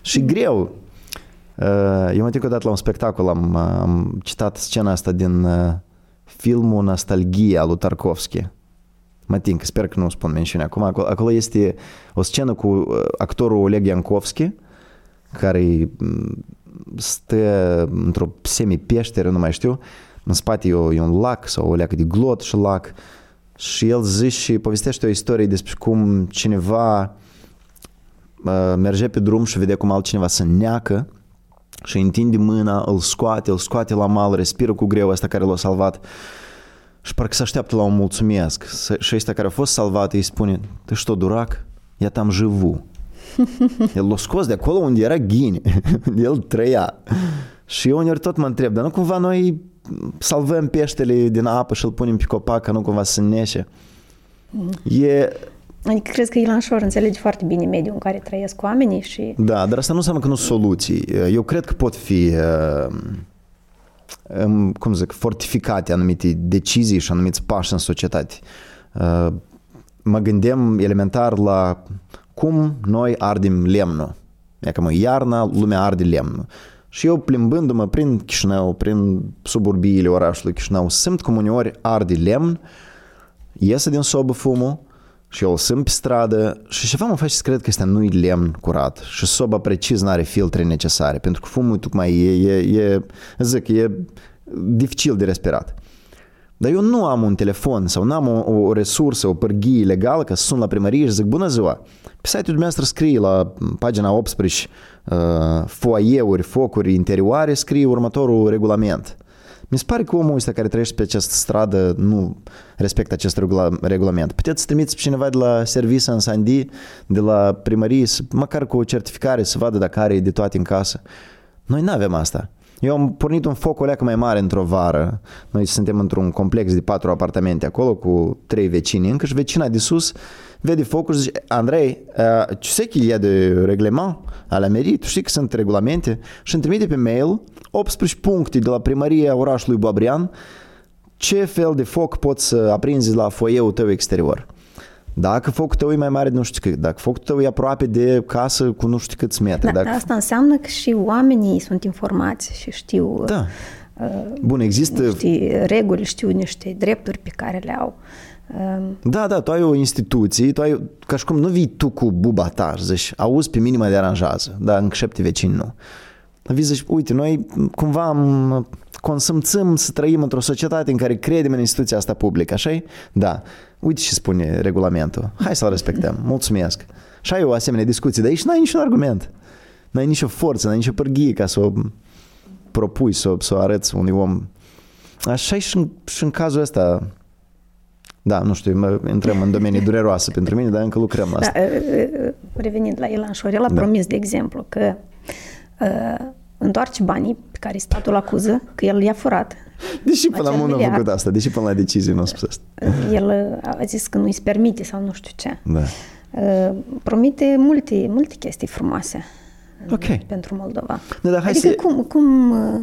Și greu. Uh, eu mă că odată la un spectacol am, am citat scena asta din uh, filmul Nostalgia lui Tarkovski. Mă tin, sper că nu spun mențiune acum. Acolo, acolo este o scenă cu uh, actorul Oleg Yankovski, care mm, stă într-o semi-peșteră, nu mai știu, în spate e, o, e un lac sau o leacă de glot și lac. Și el zice și povestește o istorie despre cum cineva uh, merge pe drum și vede cum altcineva se neacă și întinde mâna, îl scoate, îl scoate la mal, respiră cu greu asta care l-a salvat și parcă se așteaptă la un mulțumesc. Și ăsta care a fost salvat îi spune, tu что, durac? Я там живу. El l-a scos de acolo unde era ghine. El trăia. Și eu uneori tot mă întreb, dar nu cumva noi salvăm peștele din apă și îl punem pe copac ca nu cumva să neșe? E
Adică crezi că Ilan Șor înțelege foarte bine mediul în care trăiesc oamenii și...
Da, dar asta nu înseamnă că nu sunt soluții. Eu cred că pot fi cum zic, fortificate anumite decizii și anumiți pași în societate. Mă gândeam elementar la cum noi ardem lemnul. E că mă, iarna, lumea arde lemnul. Și eu plimbându-mă prin Chișinău, prin suburbiile orașului Chișinău, simt cum uneori arde lemn, iese din sobă fumul și eu îl simt pe stradă și ceva mă face să cred că este nu-i lemn curat și soba precis nu are filtre necesare, pentru că fumul tocmai e, e, e, zic, e dificil de respirat. Dar eu nu am un telefon sau nu am o, o resursă, o pârghie legală ca să sun la primărie și zic bună ziua. Pe site-ul dumneavoastră scrie la pagina 18 uh, foaieuri, focuri interioare, scrie următorul regulament. Mi se pare că omul ăsta care trăiește pe această stradă nu respectă acest regula- regulament. Puteți să trimiți pe cineva de la serviciu în Sandi, de la primărie, măcar cu o certificare, să vadă dacă are de toate în casă. Noi nu avem asta. Eu am pornit un foc o leacă mai mare într-o vară. Noi suntem într-un complex de patru apartamente acolo cu trei vecini încă și vecina de sus vede focul și zice, Andrei, uh, tu sais qu'il y a de reglement à la mairie? Tu știi că sunt regulamente? Și îmi trimite pe mail 18 puncte de la primăria orașului Boabrian ce fel de foc poți să aprinzi la foieul tău exterior. Dacă focul tău e mai mare de nu știu cât, dacă focul tău e aproape de casă cu nu știu câți metri.
Da,
dacă...
Asta înseamnă că și oamenii sunt informați și știu
Da. Bun, există...
niște reguli, știu niște drepturi pe care le au. Um,
Da, da, tu ai o instituție, tu ai, ca și cum nu vii tu cu buba ta și zici, auzi pe minima de aranjează, dar în șapte vecini nu. Vii zici, uite, noi cumva am, consumțăm să trăim într-o societate în care credem în instituția asta publică, așa Da. Uite ce spune regulamentul. Hai să-l respectăm. Mulțumesc. Și ai o asemenea discuție, dar aici n-ai niciun argument. N-ai nicio forță, n-ai nicio pârghie ca să o propui, să, o- să o arăți unui om. Așa e și în, și în cazul ăsta. Da, nu știu, mă, intrăm în domenii dureroase pentru mine, dar încă lucrăm la
Da,
asta.
uh, uh, revenind la Ilan Șor, el a
Da.
promis, de exemplu, că uh, întoarce banii pe care statul acuză, că el i-a furat.
Deși până
acel
la mult nu a
miliard.
făcut asta, deși până la decizie nu a spus asta.
El uh, a zis că nu îi permite sau nu știu ce.
Da.
Uh, Promite multe, multe chestii frumoase uh,
Ok.
pentru Moldova.
Da, dar hai
adică
să-
cum, cum uh,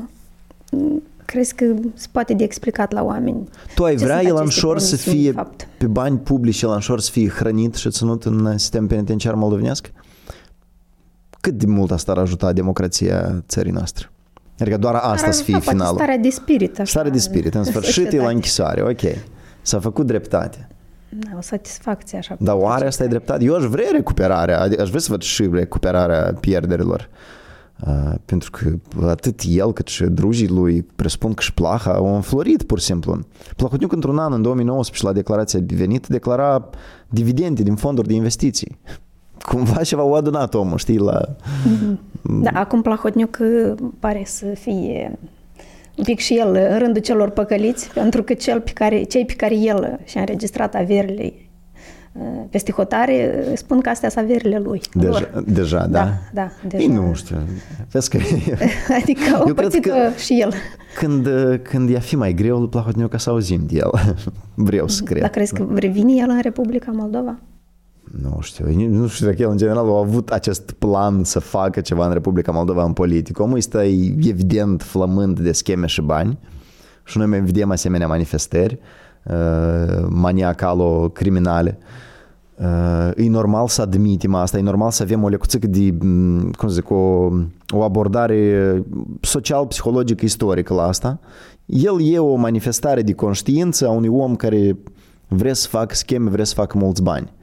crezi că se poate de explicat la oameni?
Tu ai
ce
vrea
sunt
Elan
aceste
Șor să
promisiuni,
fie
de fapt?
pe bani publici, Elan Șor să fie hrănit și ținut în sistem penitenciar moldovenesc? Cât de mult asta ar ajuta democrația țării noastre? Adică doar asta
Ar
să fie
avea poate
finalul.
Starea de spirit. Așa,
Stare de spirit, în sfârșit e la
societate.
închisoare, ok. S-a făcut dreptate.
Da, o satisfacție așa.
Dar
pentru
oare
cei
asta e
care-
dreptate? Eu aș vrea recuperarea, adică aș vrea să văd și recuperarea pierderilor. Uh, pentru că atât el cât și drugii lui, presupun că și Plaha, au înflorit pur și simplu. Plahotniuc într-un an, în 2019, la declarația de venit, declara dividende din fonduri de investiții. Cumva ceva o adunat omul, știi, la...
Da, acum Plahotniuc uh, pare să fie un pic și el în rândul celor păcăliți, pentru că cel pe care, cei pe care el și-a înregistrat averile uh, peste hotare uh, spun că astea sunt averile lui.
Deja,
lor.
deja da?
Da, da, deja.
Ei, nu știu. Vezi că
Adică au
Eu cred
pățit
că-
și el.
când, când i-a fi mai greu lui Plahotniuc ca să auzim de el. Vreau să cred.
Dar crezi că revine el în Republica Moldova?
Nu știu, nu știu dacă el în general a avut acest plan să facă ceva în Republica Moldova în politică. Omul este evident flămând de scheme și bani și noi mai vedem asemenea manifestări uh, maniacalo-criminale. Uh, e normal să admitem asta, e normal să avem o lecuțică de, m, cum să zic, o, o abordare social-psihologică istorică la asta. El e o manifestare de conștiință a unui om care vrea să facă scheme, vrea să facă mulți bani.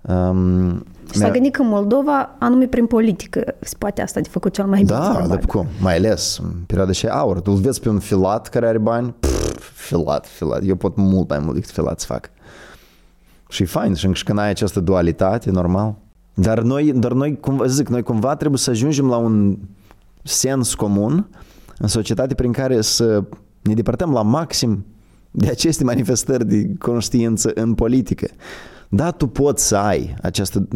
Um,
Și s-a gândit că în Moldova, anume prin politică, se poate asta de făcut cel mai bine.
da,
probabil.
dar cum? Mai ales în perioada și aur. Tu îl vezi pe un filat care are bani? Pff, filat, filat. Eu pot mult mai mult decât filat să fac. Și e fain, și când ai această dualitate, normal. Dar noi, dar noi, cumva, zic, noi cumva trebuie să ajungem la un sens comun în societate prin care să ne depărtăm la maxim de aceste manifestări de conștiință în politică. Da, tu poți să ai această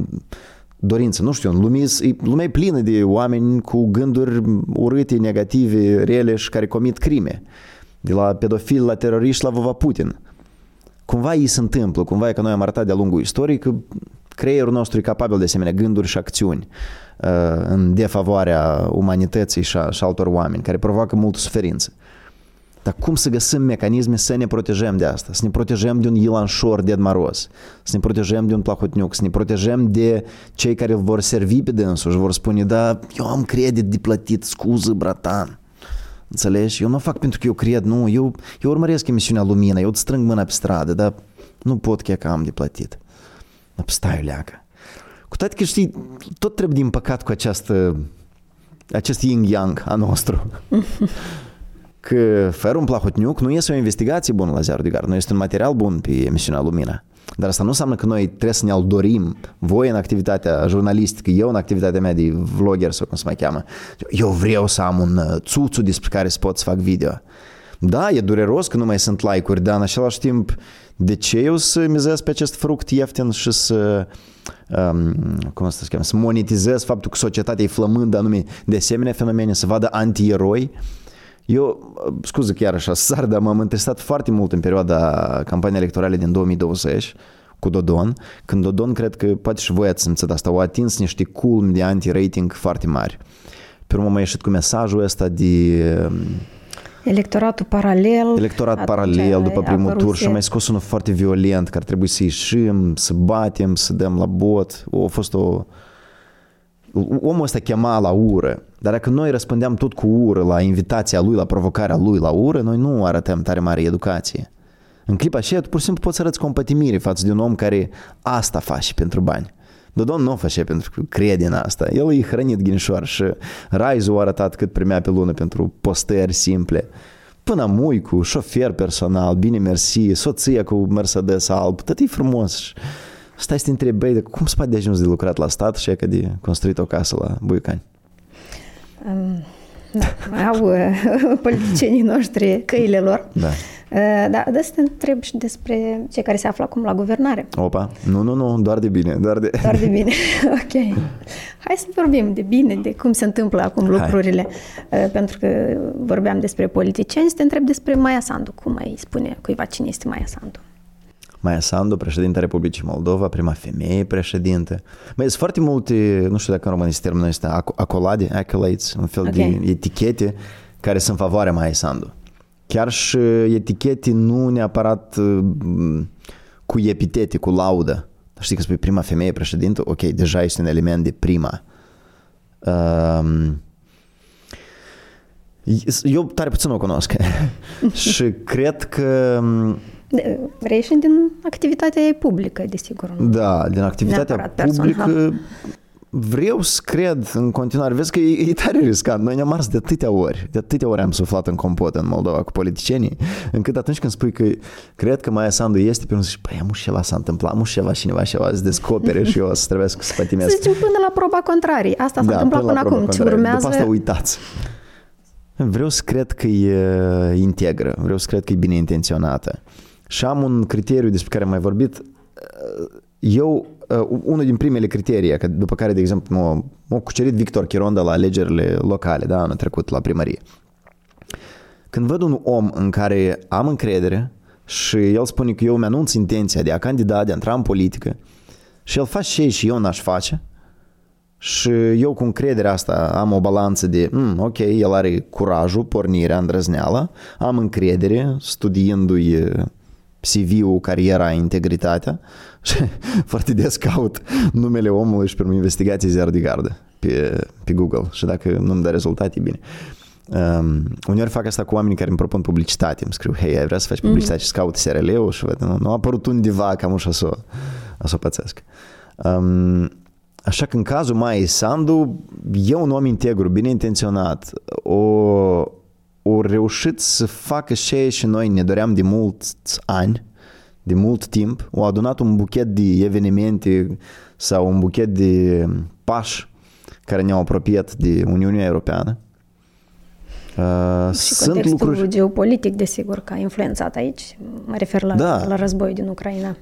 dorință, nu știu, lumea, e- lumea e plină de oameni cu gânduri urâte, negative, rele și care comit crime. De la pedofil la teroriști la Vova Putin. Cumva ei se întâmplă, cumva e că noi am arătat de-a lungul istoriei că creierul nostru e capabil de asemenea gânduri și acțiuni uh, în defavoarea umanității și, a, și altor oameni, care provoacă multă suferință. Dar cum să găsim mecanisme să ne protejăm de asta? Să ne protejăm de un Ilan Șor Ded Maros, să ne protejăm de un Plahotniuc, să ne protejăm de cei care îl vor servi pe dânsul și vor spune, da, eu am credit de plătit, scuză, bratan. Înțelegi? Eu nu o fac pentru că eu cred, nu, eu, eu urmăresc emisiunea Lumina, eu îți strâng mâna pe stradă, dar nu pot chiar că am de plătit. Dar stai, leacă. Cu toate că știi, tot trebuie din păcat cu această, acest yin-yang a nostru. că fără un plahotniuc nu este o investigație bună la Ziarul de Gard, nu este un material bun pe emisiunea Lumina. Dar asta nu înseamnă că noi trebuie să ne-l dorim, voi în activitatea jurnalistică, eu în activitatea mea de vlogger sau cum se mai cheamă. Eu vreau să am un uh, țuțu despre care să pot să fac video. Da, e dureros că nu mai sunt like-uri, dar în același timp, de ce eu să mizez pe acest fruct ieftin și să, um, cum să spun, să monetizez faptul că societatea e flămândă anume de asemenea fenomene, să vadă anti-eroi? Eu, scuze că iarăși sar, dar m-am interesat foarte mult în perioada campaniei electorale din 2020 cu Dodon, când Dodon cred că poate și voi ați simțit asta, au atins niște culmi de anti-rating foarte mari. Pe urmă mai ieșit cu mesajul ăsta de
Electoratul paralel.
Electorat paralel după primul tur și mai scos unul foarte violent, că ar trebui să ieșim, să batem, să dăm la bot. A fost o... Omul ăsta chema la ură, dar dacă noi răspundeam tot cu ură la invitația lui, la provocarea lui la ură, noi nu arătăm tare mare educație. În clipa aceea, tu pur și simplu poți să arăți compătimire față de un om care asta face pentru bani. Dodon nu o face pentru că crede în asta. El e hrănit ghinșoar și Raizu a arătat cât primea pe lună pentru postări simple. Până mui cu șofer personal, bine mersi, soția cu Mercedes alb, tot e frumos. Stai să te întrebi, băi, cum se poate de ajuns de lucrat la stat și că de construit o casă la Buicani?
Um, da, au uh, politicienii noștri căile lor.
Da.
Uh, da, de să te întreb și despre cei care se află acum la guvernare.
Opa, nu, nu, nu, doar de bine. Doar de,
doar de bine, ok. Hai să vorbim de bine, de cum se întâmplă acum lucrurile. Hai. Uh, pentru că vorbeam despre politicieni, să te întreb despre Maia Sandu. Cum mai spune cuiva cine este Maia Sandu?
Maia Sandu, președinte Republicii Moldova, prima femeie președinte. Mai sunt foarte multe, nu știu dacă în română se termenul ăsta, acolade, accolades, un fel okay. de etichete care sunt în favoarea Maia Sandu. Chiar și etichete nu neapărat cu epitete, cu laudă. Știi că spui prima femeie președintă, ok, deja este un element de prima. Um, eu tare puțin o cunosc și cred că
Reiese din activitatea ei publică, desigur.
Da, din activitatea publică personal vreau să cred în continuare, vezi că e, e tare riscant. Noi ne-am ars de atâtea ori, de atâtea ori am suflat în compot în Moldova cu politicienii, încât atunci când spui că cred că Maia Sandu este, pe urmă zici, păi, amu ceva s-a întâmplat, amu ceva cineva ceva să descopere și eu o să trebuie să pătimesc.
Să zicem până la proba contrarii. Asta s-a da, întâmplat până, până acum. Ce urmează...
După asta uitați. Vreau să cred că e integră, vreau să cred că e bine intenționată. Și am un criteriu despre care am mai vorbit. Eu uh, unul din primele criterii, că după care, de exemplu, m-a, m-a cucerit Victor Chironda la alegerile locale, da, anul trecut, la primărie. Când văd un om în care am încredere și el spune că eu mi-anunț intenția de a candida, de a intra în politică și el face ce și eu n-aș face, și eu cu încrederea asta am o balanță de, mm, ok, el are curajul, pornirea, îndrăzneala, am încredere, studiindu-i CV-ul, cariera, integritatea și foarte des caut numele omului și pe investigație ziar de gardă pe, pe Google și dacă nu-mi dă rezultate, bine. Um, uneori fac asta cu oamenii care îmi propun publicitate, îmi scriu, hei, ai vrea să faci publicitate mm-hmm. și caut SRL-ul și văd, nu, nu a apărut undeva cam așa să o, să o pățesc. Um, așa că în cazul mai Sandu, e un om integru, bine intenționat, o, au reușit să facă ce și noi ne doream de mulți ani, de mult timp, au adunat un buchet de evenimente sau un buchet de pași care ne-au apropiat de Uniunea Europeană.
Uh, și sunt contextul lucruri... geopolitic, desigur, că a influențat aici. Mă refer la, da. la războiul din Ucraina.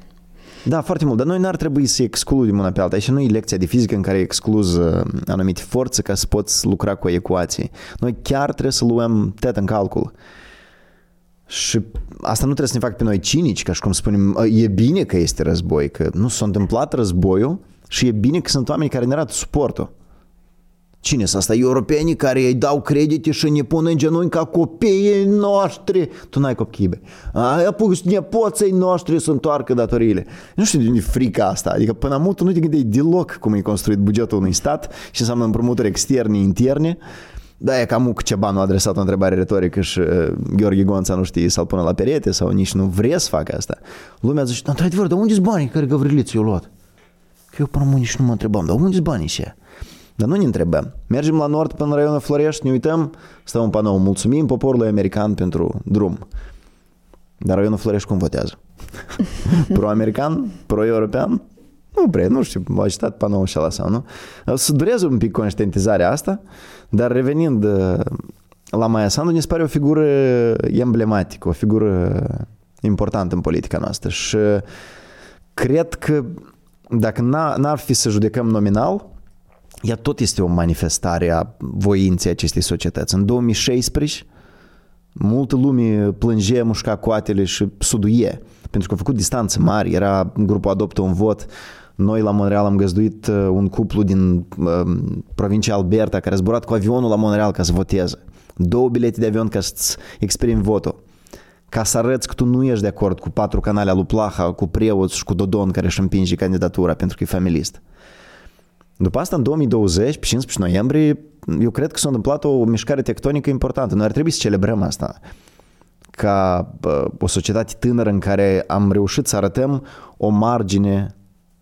Da, foarte mult, dar noi n-ar trebui să excludem una pe alta. Și nu e lecția de fizică în care excluz uh, anumite forțe ca să poți lucra cu ecuații. Noi chiar trebuie să luăm tet în calcul. Și asta nu trebuie să ne facă pe noi cinici, ca și cum spunem, e bine că este război, că nu s-a întâmplat războiul și e bine că sunt oameni care ne arată suportul. Cine sunt asta? Europenii care îi dau credite și ne pun în genunchi ca copiii noștri. Tu n-ai copii, be. Aia pus nepoții noștri să întoarcă datoriile. Nu știu de unde frica asta. Adică până am nu te gândeai deloc cum e construit bugetul unui stat și înseamnă împrumuturi externe, interne. Da, e cam cu ce bani a adresat o întrebare retorică și uh, Gheorghe Gonța nu știe să-l pună la perete sau nici nu vrea să facă asta. Lumea zice, într-adevăr, dar unde-s banii care Gavriliț i-a luat? Că eu până nici nu mă întrebam, dar unde-s banii și dar nu ne întrebăm. Mergem la nord până în raionul Florești, ne uităm, stăm în panou, mulțumim poporului american pentru drum. Dar raionul Florești cum votează? Pro-american? Pro-european? Nu prea, nu știu, a agitat panoul și ala sau nu. Să dureze un pic conștientizarea asta, dar revenind uh, la Maia Sandu ne pare o figură emblematică, o figură importantă în politica noastră și cred că dacă n-ar fi să judecăm nominal, ea tot este o manifestare a voinței acestei societăți. În 2016, multă lume plângea, mușca coatele și suduie, pentru că a făcut distanțe mari, era grupul Adoptă un vot, noi la Montreal am găzduit uh, un cuplu din uh, provincia Alberta care a zburat cu avionul la Montreal ca să voteze. Două bilete de avion ca să-ți exprimi votul. Ca să arăți că tu nu ești de acord cu patru canale al Plaha, cu Preoț și cu Dodon care își împinge candidatura pentru că e familist. După asta, în 2020, pe 15 noiembrie, eu cred că s-a întâmplat o mișcare tectonică importantă. Noi ar trebui să celebrăm asta ca o societate tânără în care am reușit să arătăm o margine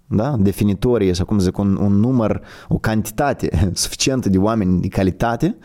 da? definitorie sau cum zic, un, un număr, o cantitate suficientă de oameni de calitate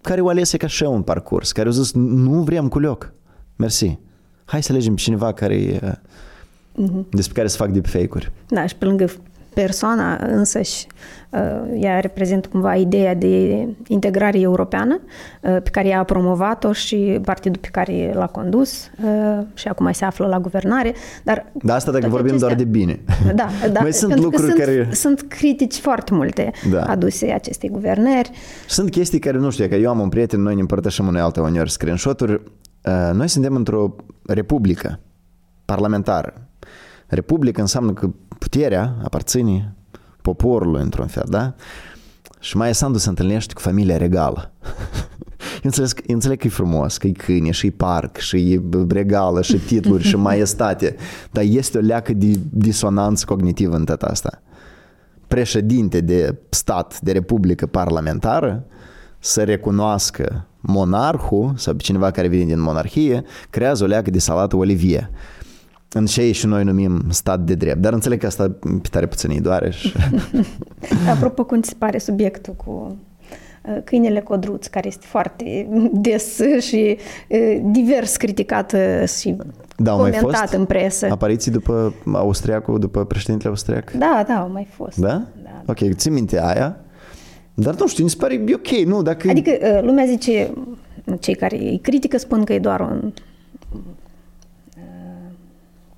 care o alese ca și un parcurs, care au zis nu vrem cu loc, mersi. Hai să alegem pe cineva care, uh-huh. despre care să fac deepfake-uri.
Da, și pe lângă persoana însăși, uh, ea reprezintă cumva ideea de integrare europeană uh, pe care ea a promovat-o și partidul pe care l-a condus uh, și acum se află la guvernare. Dar
da, asta dacă vorbim acestea, doar de bine.
Da, da
Mai sunt lucruri
sunt,
care...
Sunt critici foarte multe da. aduse acestei guvernări.
Sunt chestii care nu știu, că eu am un prieten, noi ne împărtășim unei alte uneori screenshot-uri. Noi suntem într-o republică parlamentară. Republică înseamnă că puterea aparține poporului într-un fel, da? Și mai Sandu se întâlnește cu familia regală. Eu înțeleg, eu înțeleg că e frumos, că e câine, și e parc, și e regală, și titluri, și maestate, dar este o leacă de disonanță cognitivă în tot asta. Președinte de stat, de republică parlamentară, să recunoască monarhul sau pe cineva care vine din monarhie, creează o leacă de salată olivier în ce și noi numim stat de drept. Dar înțeleg că asta pe tare puțin îi doare. Și...
Apropo, cum ți se pare subiectul cu uh, câinele codruț, care este foarte des și uh, divers criticat uh, și da, comentat mai fost în presă.
apariții după austriacul, după președintele austriac?
Da, da, au mai fost.
Da? da, da. Ok, ții minte aia? Dar nu știu, mi se pare ok, nu? Dacă...
Adică lumea zice, cei care îi critică spun că e doar un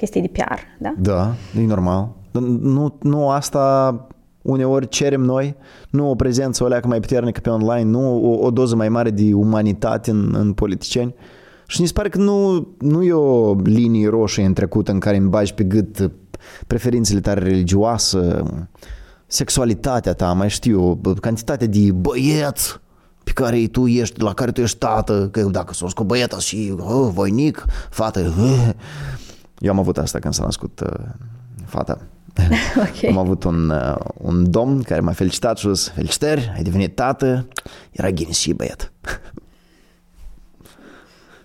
chestii de PR, da?
Da, e normal. Nu, nu asta uneori cerem noi, nu o prezență o leacă mai puternică pe online, nu o, o doză mai mare de umanitate în, în politicieni. Și mi se pare că nu, nu e o linie roșie în trecut în care îmi bagi pe gât preferințele tale religioase, sexualitatea ta, mai știu, cantitatea de băieți pe care tu ești, la care tu ești tată, că dacă s-o cu băieta și oh, voinic, fată, oh, eu am avut asta când s-a născut uh, fata. Okay. Am avut un, uh, un domn care m-a felicitat și a zis, felicitări, ai devenit tată, era ghinis și băiat.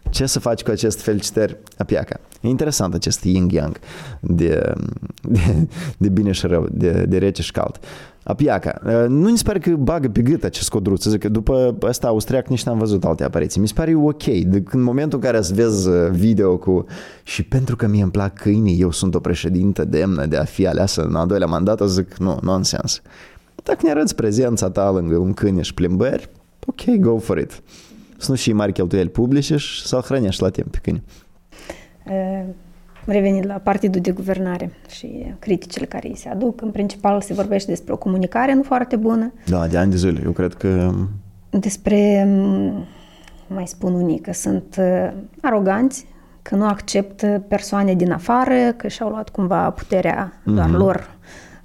Ce să faci cu acest felicitări a piaca? E interesant acest yin-yang de, de, de bine și rău, de, de rece și cald. Apiaca. Nu mi se pare că bagă pe gât acest codruț. Zic că după ăsta austriac nici n-am văzut alte apariții. Mi se pare ok. De, în momentul în care să vezi video cu și pentru că mie îmi plac câinii, eu sunt o președintă demnă de a fi aleasă în al doilea mandat, zic nu, nonsens. Dacă ne arăți prezența ta lângă un câine și plimbări, ok, go for it. Să nu și mari cheltuieli publice și să-l hrănești la timp pe câine.
Uh revenind la partidul de guvernare și criticile care îi se aduc, în principal se vorbește despre o comunicare nu foarte bună.
Da, de ani de zile, eu cred că...
Despre, mai spun unii, că sunt uh, aroganți, că nu acceptă persoane din afară, că și-au luat cumva puterea doar mm-hmm. lor,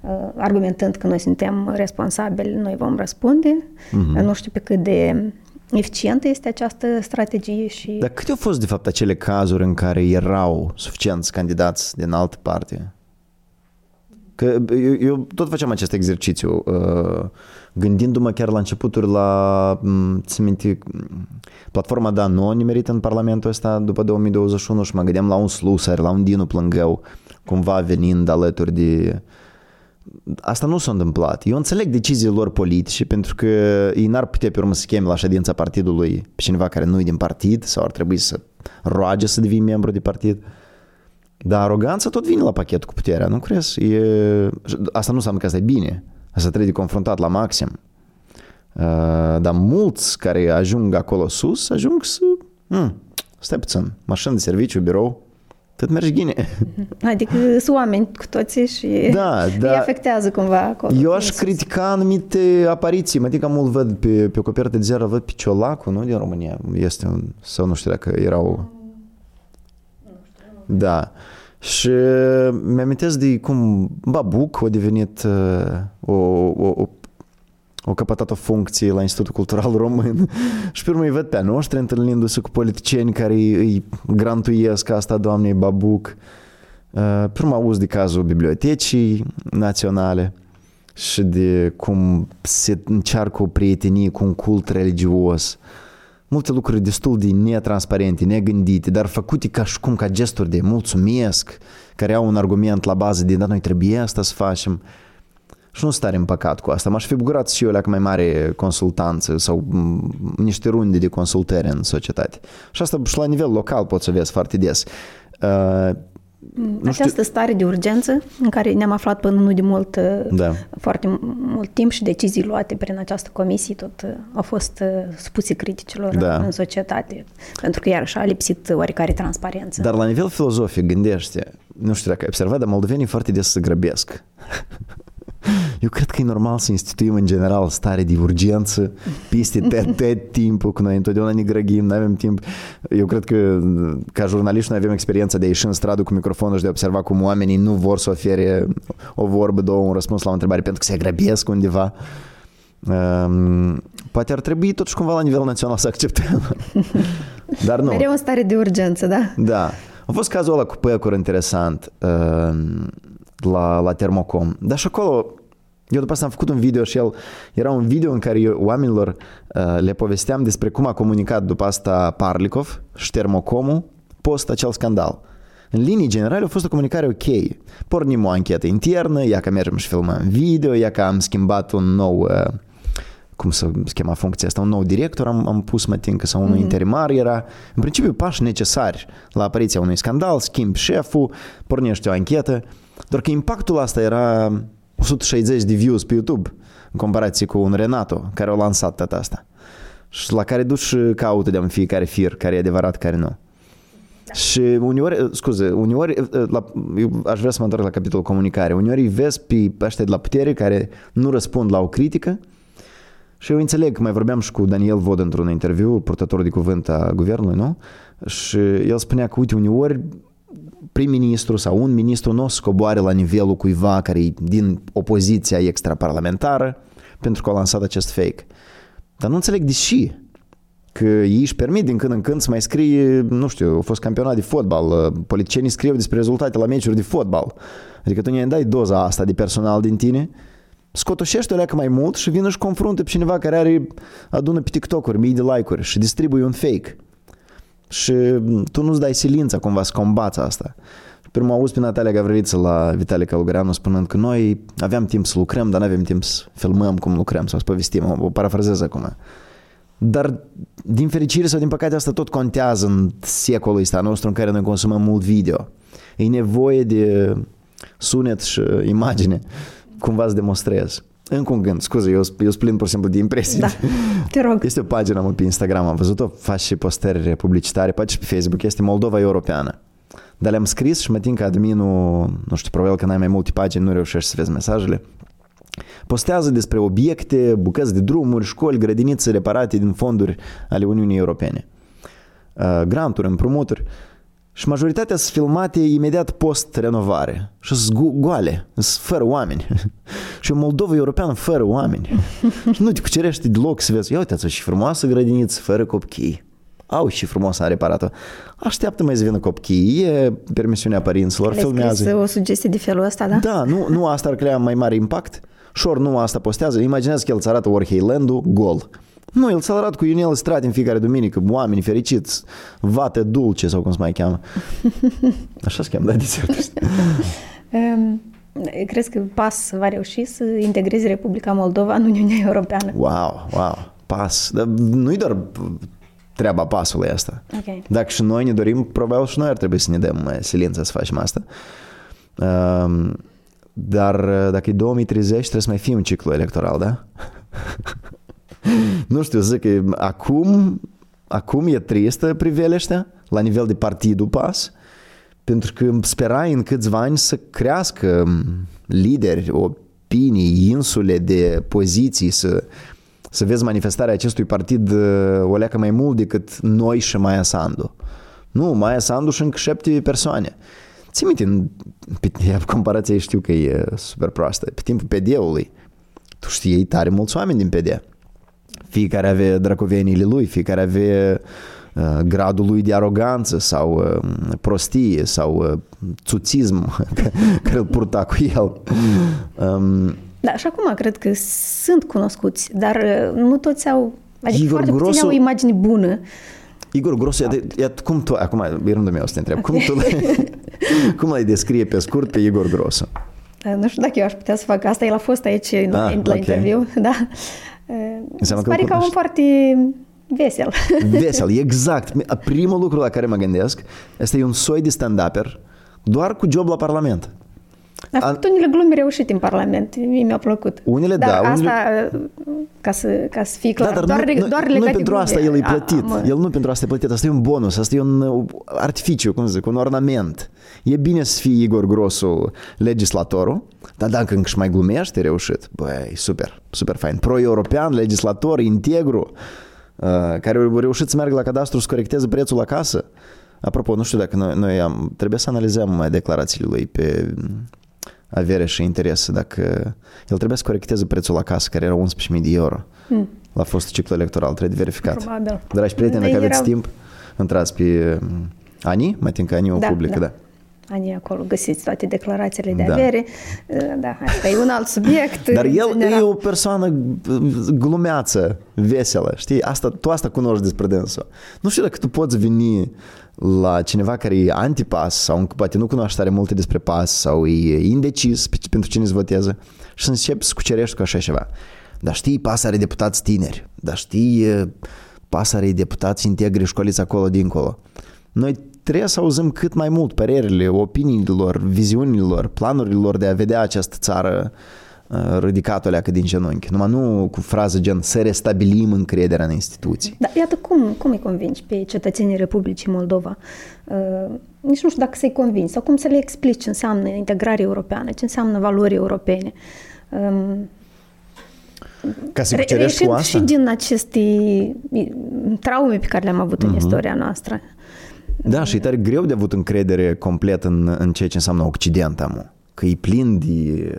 uh, argumentând că noi suntem responsabili, noi vom răspunde. Mm-hmm. Nu știu pe cât de eficientă este această strategie și...
Dar câte au fost, de fapt, acele cazuri în care erau suficienți candidați din altă parte? Că eu, eu tot facem acest exercițiu, uh, gândindu-mă chiar la începuturi la, ți minte, platforma da, nu a nimerit în Parlamentul ăsta după 2021 și mă gândeam la un Slusar, la un Dinu Plângău, cumva venind alături de Asta nu s-a întâmplat. Eu înțeleg deciziile lor politice pentru că ei n-ar putea pe urmă să cheme la ședința partidului pe cineva care nu e din partid sau ar trebui să roage să devii membru de partid. Dar aroganța tot vine la pachet cu puterea, nu crezi? E... Asta nu înseamnă că asta e bine. Asta trebuie de confruntat la maxim. Uh, dar mulți care ajung acolo sus, ajung să... Hmm, stai puțin, mașină de serviciu, birou, tot mergi ghine.
Adică sunt oameni cu toții și
Da, da.
îi afectează cumva acolo.
Eu aș
Sus.
critica anumite apariții. Mă adică mult văd pe, pe o copertă de ziară, văd pe Ciolacu, nu din România. Este un, sau nu știu dacă erau... Da. Și mi-amintesc de cum Babuc a devenit uh, o, o, o o căpătat o funcție la Institutul Cultural Român și pe urmă îi văd pe a noștri întâlnindu-se cu politicieni care îi, îi grantuiesc asta doamnei Babuc. Uh, Pe urmă auzi de cazul Bibliotecii Naționale și de cum se încearcă o prietenie cu un cult religios. Multe lucruri destul de netransparente, negândite, dar făcute ca și cum ca gesturi de mulțumesc, care au un argument la bază de, dar noi trebuie asta să facem. Și nu stare în păcat cu asta. M-aș fi bucurat și eu la mai mare consultanță sau m, niște runde de consultări în societate. Și asta și la nivel local poți să vezi foarte des. Uh, nu știu,
Această stare de urgență în care ne-am aflat până nu de mult, uh,
Da.
foarte mult timp și decizii luate prin această comisie tot uh, au fost uh, supuse criticilor
Da.
în societate, pentru că iarăși a lipsit oarecare transparență.
Dar la nivel filozofic, gândește, nu știu dacă ai observat, dar moldovenii foarte des se grăbesc. Eu cred că e normal să instituim în general stare de urgență peste tot, tot timpul, că noi întotdeauna ne grăgim, nu avem timp. Eu cred că ca jurnaliști noi avem experiența de a ieși în stradă cu microfonul și de a observa cum oamenii nu vor să ofere o vorbă, două, un răspuns la o întrebare pentru că se grăbesc undeva. Um, poate ar trebui totuși cumva la nivel național să acceptăm. Dar nu.
Mereu în stare de urgență, da?
Da. A fost cazul ăla cu păcuri interesant uh, la, la Termocom. Dar și acolo, eu după asta am făcut un video și el era un video în care eu oamenilor uh, le povesteam despre cum a comunicat după asta Parlikov și Termocomul post acel scandal. În linii generale a fost o comunicare ok. Pornim o anchetă internă, ia că mergem și filmăm video, ia că am schimbat un nou... Uh, cum să schema funcția asta, un nou director am, am pus mă tincă sau unul mm-hmm. interimar era în principiu pași necesari la apariția unui scandal, schimb șeful, pornește o anchetă, doar că impactul asta era 160 de views pe YouTube în comparație cu un Renato care a lansat tot asta și la care duci caută de în fiecare fir care e adevărat, care nu. Și uneori, scuze, uneori, la, eu aș vrea să mă întorc la capitolul comunicare, uneori îi vezi pe ăștia de la putere care nu răspund la o critică și eu înțeleg că mai vorbeam și cu Daniel Vod într-un interviu, purtător de cuvânt a guvernului, nu? Și el spunea că, uite, uneori prim-ministru sau un ministru nu o să coboare la nivelul cuiva care e din opoziția extraparlamentară pentru că a lansat acest fake. Dar nu înțeleg de ce. Că ei își permit din când în când să mai scrie, nu știu, a fost campionat de fotbal, politicienii scriu despre rezultate la meciuri de fotbal. Adică tu ne dai doza asta de personal din tine, scotoșește o leacă mai mult și vină și confruntă pe cineva care are, adună pe TikTok-uri mii de like-uri și distribuie un fake. Și tu nu-ți dai silința cumva să combați asta. Prima auzi pe Natalia Gavriliță la Vitalie Călugăreanu spunând că noi aveam timp să lucrăm, dar nu avem timp să filmăm cum lucrăm sau să povestim. O parafrazez acum. Dar din fericire sau din păcate asta tot contează în secolul ăsta nostru în care noi consumăm mult video. E nevoie de sunet și imagine cumva să demonstrez. Încă un gând, scuze, eu, eu plin pur și simplu de impresii.
Da, te rog.
Este o pagină mă, pe Instagram, am văzut-o, faci și postări publicitare, poate și pe Facebook, este Moldova Europeană. Dar le-am scris și mă tin că adminul, nu știu, probabil că n-ai mai multe pagini, nu reușești să vezi mesajele. Postează despre obiecte, bucăți de drumuri, școli, grădinițe reparate din fonduri ale Uniunii Europene. Uh, granturi, împrumuturi. Și majoritatea sunt filmate imediat post-renovare. Și sunt goale, sunt fără oameni. și o Moldova europeană fără oameni. și nu te cucerești deloc să vezi, ia uitați și frumoasă grădiniță, fără copii. Au și frumos a reparat-o. Așteaptă mai să vină copii, e permisiunea părinților,
Le-ai
filmează.
scris o sugestie de felul ăsta, da?
Da, nu, nu asta ar crea mai mare impact? Și ori nu asta postează. Imaginează că el îți arată Orheilandu gol. Nu, el ți-a arătat cu Ionel Strat în fiecare duminică, oameni fericiți, vate dulce sau cum se mai cheamă. Așa se cheamă, da, desertul.
Um, crezi că PAS va reuși să integreze Republica Moldova în Uniunea Europeană?
Wow, wow, pas. Dar nu-i doar treaba pasului asta.
Ok.
Dacă și noi ne dorim, probabil și noi ar trebui să ne dăm uh, silința să facem asta. Um, dar uh, dacă e 2030, trebuie să mai fie un ciclu electoral, da? nu știu, zic că acum, acum e tristă priveliștea la nivel de partidul PAS, pentru că sperai în câțiva ani să crească lideri, opinii, insule de poziții, să, să vezi manifestarea acestui partid uh, o leacă mai mult decât noi și Maia Sandu. Nu, Maia Sandu și încă șapte persoane. Ți minte, pe comparația știu că e super proastă, pe timpul PD-ului, tu știi tare mulți oameni din PD. Fiecare avea dracoveniile lui, fiecare avea uh, gradul lui de aroganță sau uh, prostie sau uh, țuțism care îl purta cu el. Um,
da, și acum cred că sunt cunoscuți, dar uh, nu toți au, adică Igor foarte Grosu, puțini au o imagine bună.
Igor Grosu, da. ia, cum tu, acum e rândul meu să te întreb, cum tu cum l-ai descrie pe scurt pe Igor Grosu?
Uh, nu știu dacă eu aș putea să fac asta, el a fost aici ah, la okay. interviu, da. Uh, Înseamnă pare că un foarte vesel.
Vesel, exact. Primul lucru la care mă gândesc este un soi de stand-upper doar cu job la Parlament.
A făcut unele glume reușite în Parlament, mie mi-a plăcut.
Unele,
dar
da.
Asta, unele... ca, să, ca să fie clar, da, dar
doar,
nu, doar
nu, nu pentru asta el e plătit. A, el nu pentru asta e plătit, asta e un bonus, asta e un artificiu, cum zic, un ornament. E bine să fii Igor Grosu legislatorul, dar dacă încă și mai glumește, reușit. Băi, super, super fain. Pro-european, legislator, integru, uh, care a reușit să meargă la cadastru să corecteze prețul la casă. Apropo, nu știu dacă noi, noi am, trebuie să analizăm mai declarațiile lui pe avere și interese, dacă el trebuie să corecteze prețul la casă, care era 11.000 de euro mm. la fostul ciclu electoral, trebuie verificat.
Probabil.
Dragi prieteni, dacă aveți erau... timp, intrați pe Ani, mai tin că Ani o da, publică, da. da.
Ani acolo găsiți toate declarațiile de da. avere. Da, asta e un alt subiect.
Dar el general. e o persoană glumeață, veselă, știi? Asta, tu asta cunoști despre dânsul. Nu știu dacă tu poți veni la cineva care e antipas sau încă poate nu cunoaște tare multe despre pas sau e indecis pentru cine îți votează și să începi să cucerești cu așa ceva. Dar știi, pas are deputați tineri, dar știi, pas are deputați integri școliți acolo dincolo. Noi trebuie să auzim cât mai mult părerile, opiniilor, viziunilor, planurilor de a vedea această țară uh, ridicat o leacă din genunchi. Numai nu cu frază gen să restabilim încrederea în instituții.
Da, iată cum, cum îi convingi pe cetățenii Republicii Moldova? Uh, nici nu știu dacă să-i convingi sau cum să le explici ce înseamnă integrare europeană, ce înseamnă valori europene. Um,
ca să cucerești cu asta?
și din aceste traume pe care le-am avut uh-huh. în mhm. istoria noastră.
Da, și e tare greu de avut încredere complet în, în ceea ce înseamnă Occident, amu. Că e plin de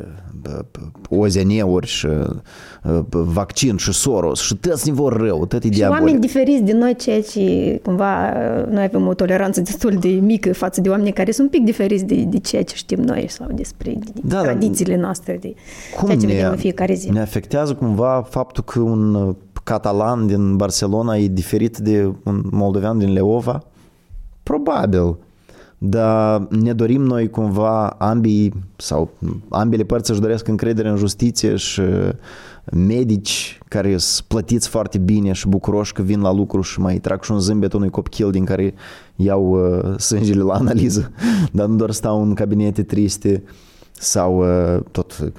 OZN-uri și vaccin și Soros și toți ne vor rău, tot e Și
oameni diferiți de noi, ceea ce cumva noi avem o toleranță destul de mică față de oameni care sunt un pic diferiți de, de ceea ce știm noi sau despre da, tradițiile noastre, de cum ceea ce ne, vedem în fiecare zi.
Ne afectează cumva faptul că un catalan din Barcelona e diferit de un moldovean din Leova? Probabil. Dar ne dorim noi cumva ambii sau ambele părți își doresc încredere în justiție și medici care sunt plătiți foarte bine și bucuroși că vin la lucru și mai trag și un zâmbet unui copil din care iau uh, sângele la analiză, dar nu doar stau în cabinete triste sau uh, tot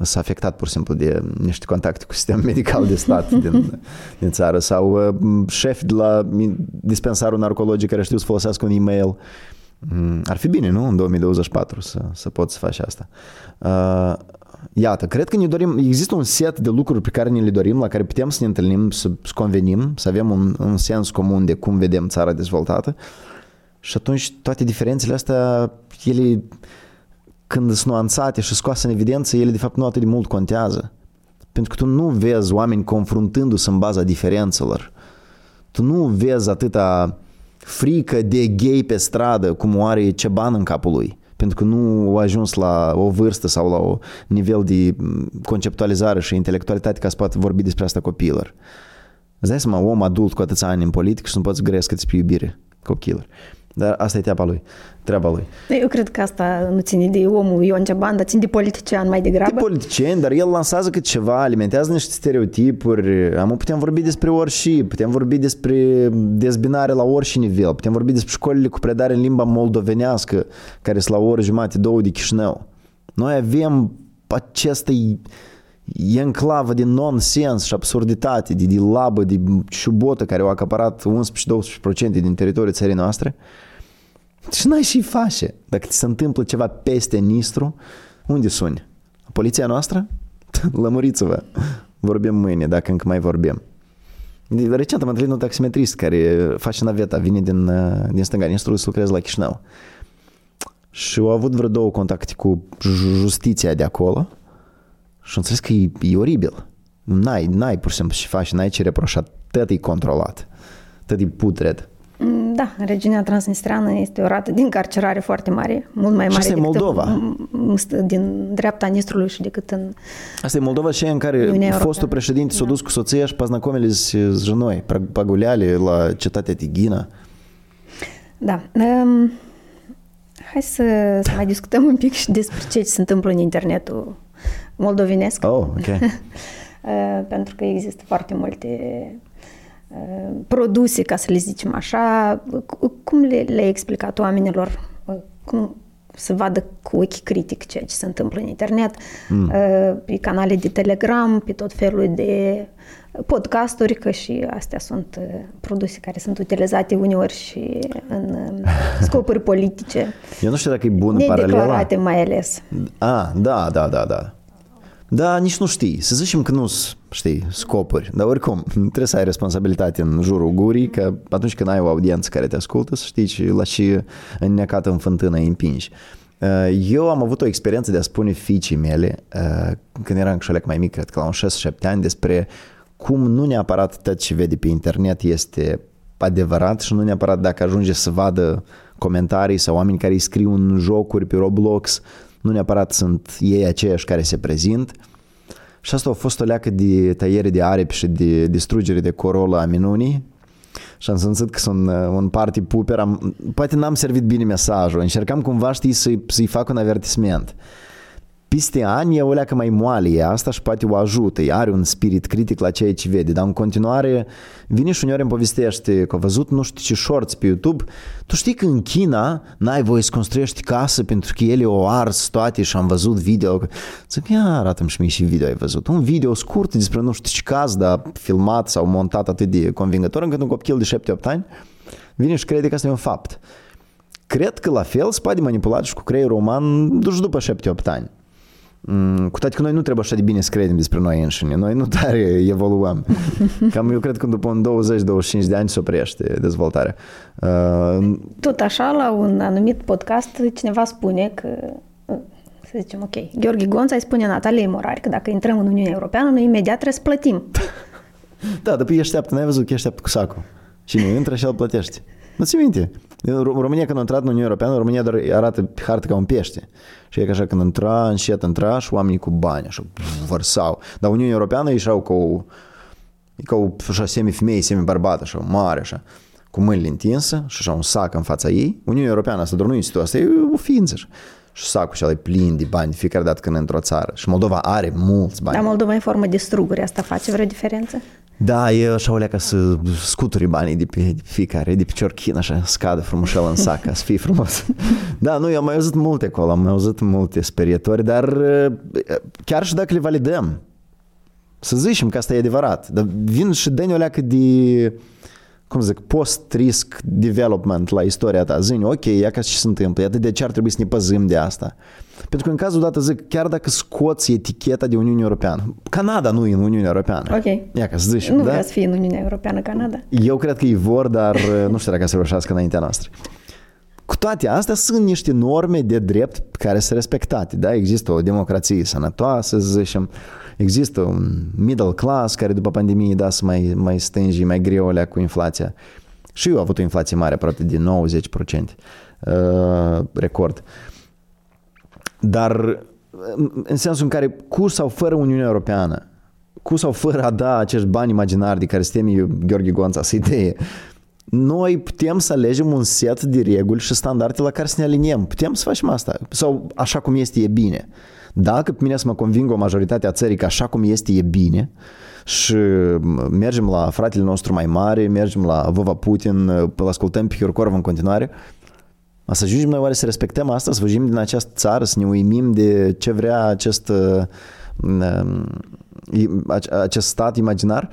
s-a afectat pur și simplu de niște contacte cu sistemul medical de stat din, din țară sau uh, șefi de la dispensarul narcologic care știu să folosească un e-mail. Mm, ar fi bine, nu? În 2024 să, să poți să faci asta. Uh, iată, cred că ne dorim, există un set de lucruri pe care ne le dorim, la care putem să ne întâlnim, să, să convenim, să avem un, un sens comun de cum vedem țara dezvoltată și atunci toate diferențele astea, ele când sunt nuanțate și scoase în evidență, ele de fapt nu atât de mult contează. Pentru că tu nu vezi oameni confruntându-se în baza diferențelor. Tu nu vezi atâta frică de gay pe stradă cum o are ban în capul lui. Pentru că nu a ajuns la o vârstă sau la un nivel de conceptualizare și intelectualitate ca să poată vorbi despre asta copiilor. Îți dai seama, om adult cu atâția ani în politică și nu poți găsesc despre iubire copiilor. Dar asta e treaba lui. Treaba lui.
Eu cred că asta nu ține de omul Ion Ceban, dar ține de politician mai degrabă.
De politician, dar el lansează cât ceva, alimentează niște stereotipuri. Am putem vorbi despre orice, putem vorbi despre dezbinare la orice nivel, putem vorbi despre școlile cu predare în limba moldovenească, care sunt la o oră jumate, două de Chișinău. Noi avem aceste e enclavă de nonsens și absurditate, de, de labă, de șubotă care au acaparat 11-12% din teritoriul țării noastre. Și n-ai și face. Dacă ți se întâmplă ceva peste Nistru, unde suni? Poliția noastră? Lămuriți-vă. Vorbim mâine, dacă încă mai vorbim. Recent am întâlnit un taximetrist care face naveta, vine din, din stânga Nistru să lucreze la Chișinău. Și au avut vreo două contacte cu justiția de acolo și am înțeles că e, e oribil. N-ai, n-ai pur și simplu și faci, n-ai ce reproșa, tot e controlat, tot e putred.
Mm, da, regiunea transnistreană este o rată de încarcerare foarte mare, mult mai mare
și decât
Moldova. În, din dreapta Nistrului și decât în
Asta e Moldova și în care Uniunea fostul Europeană. președinte s-a da. dus cu soția și paznacomele s женой, погуляли la cetatea Tighina.
Da. Um, hai să, să mai discutăm un pic și despre ce se întâmplă în internetul moldovenesc.
Oh, ok.
Uh, pentru că există foarte multe uh, produse, ca să le zicem așa. Cum le, le-ai explicat oamenilor? Uh, cum să vadă cu ochi critic ceea ce se întâmplă în internet, mm. pe canale de Telegram, pe tot felul de podcasturi, că și astea sunt produse care sunt utilizate uneori și în scopuri politice.
Eu nu știu dacă e bună paralela.
mai ales.
Ah, da, da, da, da. Da, nici nu știi. Să zicem că nu știi, scopuri. Dar oricum, trebuie să ai responsabilitate în jurul gurii, că atunci când ai o audiență care te ascultă, să știi ce la și înnecată în fântână îi împingi. Uh, eu am avut o experiență de a spune fiicii mele, uh, când eram șolec mai mic, cred că la un 6-7 ani, despre cum nu neapărat tot ce vede pe internet este adevărat și nu neapărat dacă ajunge să vadă comentarii sau oameni care îi scriu în jocuri pe Roblox nu neapărat sunt ei aceiași care se prezint. Și asta a fost o leacă de tăiere de aripi și de distrugere de corola a minunii. Și am simțit că sunt uh, un party puper. Am, poate n-am servit bine mesajul. Încercam cumva, știi, să-i, să-i fac un avertisment peste ani e o leacă mai moale e asta și poate o ajută, are un spirit critic la ceea ce vede, dar în continuare vine și uneori îmi povestește că a văzut nu știu ce shorts pe YouTube, tu știi că în China n-ai voie să construiești casă pentru că ele o ars toate și am văzut video, zic ia arată-mi și mie și video ai văzut, un video scurt despre nu știu ce caz, dar filmat sau montat atât de convingător încât un copil de 7-8 ani vine și crede că asta e un fapt. Cred că la fel se poate manipula și cu creierul uman duci după 7-8 ani. Mm, cu toate că noi nu trebuie așa de bine să credem despre noi înșine. Noi nu tare evoluăm. Cam eu cred că după un 20-25 de ani se oprește dezvoltarea.
Uh, Tot așa, la un anumit podcast, cineva spune că să zicem, ok, Gheorghe Gonța îi spune Natalia Morari că dacă intrăm în Uniunea Europeană, noi imediat trebuie să plătim.
da, dar păi așteaptă, n-ai văzut că așteaptă cu sacul. Cine intră și el plătește. Nu ți minte? România când a intrat în Uniunea Europeană, România doar arată pe hartă ca un pește. Și e ca așa când intra, încet intra și oamenii cu bani, așa, vărsau. Dar Uniunea Europeană ieșeau ca o, ca o așa, semi-femeie, semi-bărbat, așa, mare, așa, cu mâinile întinse și așa un sac în fața ei. Uniunea Europeană, asta doar nu e situația, e o ființă. Așa. Și sacul și e plin de bani fiecare dată când într-o țară. Și Moldova are mulți bani.
Dar Moldova în formă de struguri, asta face vreo diferență?
Da, e așa o leacă să scuturi banii de pe, de pe fiecare, de pe ciorchin, așa, scadă frumușel în sac, ca să fie frumos. Da, nu, eu am mai auzit multe acolo, am mai auzit multe sperietori, dar chiar și dacă le validăm, să zicem că asta e adevărat, dar vin și dă o leacă de cum zic, post-risk development la istoria ta. Zini, ok, ia ca ce se întâmplă, iată de ce ar trebui să ne păzim de asta. Pentru că în cazul dat zic, chiar dacă scoți eticheta de Uniunea Europeană, Canada nu e în Uniunea Europeană.
Ok.
Ia ca să zici,
nu
da?
vrea să fie în Uniunea Europeană Canada.
Eu cred că ei vor, dar nu știu dacă se reușească înaintea noastră. Cu toate astea sunt niște norme de drept care sunt respectate. Da? Există o democrație sănătoasă, să zicem, există un middle class care după pandemie da să mai, mai stângi, mai greu alea cu inflația. Și eu am avut o inflație mare, aproape de 90%, uh, record. Dar în sensul în care cu sau fără Uniunea Europeană, cu sau fără a da acești bani imaginari de care suntem eu, Gheorghe Gonța, să idee, noi putem să alegem un set de reguli și standarde la care să ne aliniem. Putem să facem asta. Sau așa cum este, e bine. Dacă pe mine să mă convingă o majoritate a țării că așa cum este, e bine, și mergem la fratele nostru mai mare, mergem la Vova Putin, îl ascultăm pe Kirkorov în continuare, să ajungem noi oare să respectăm asta, să fugim din această țară, să ne uimim de ce vrea acest uh, acest stat imaginar,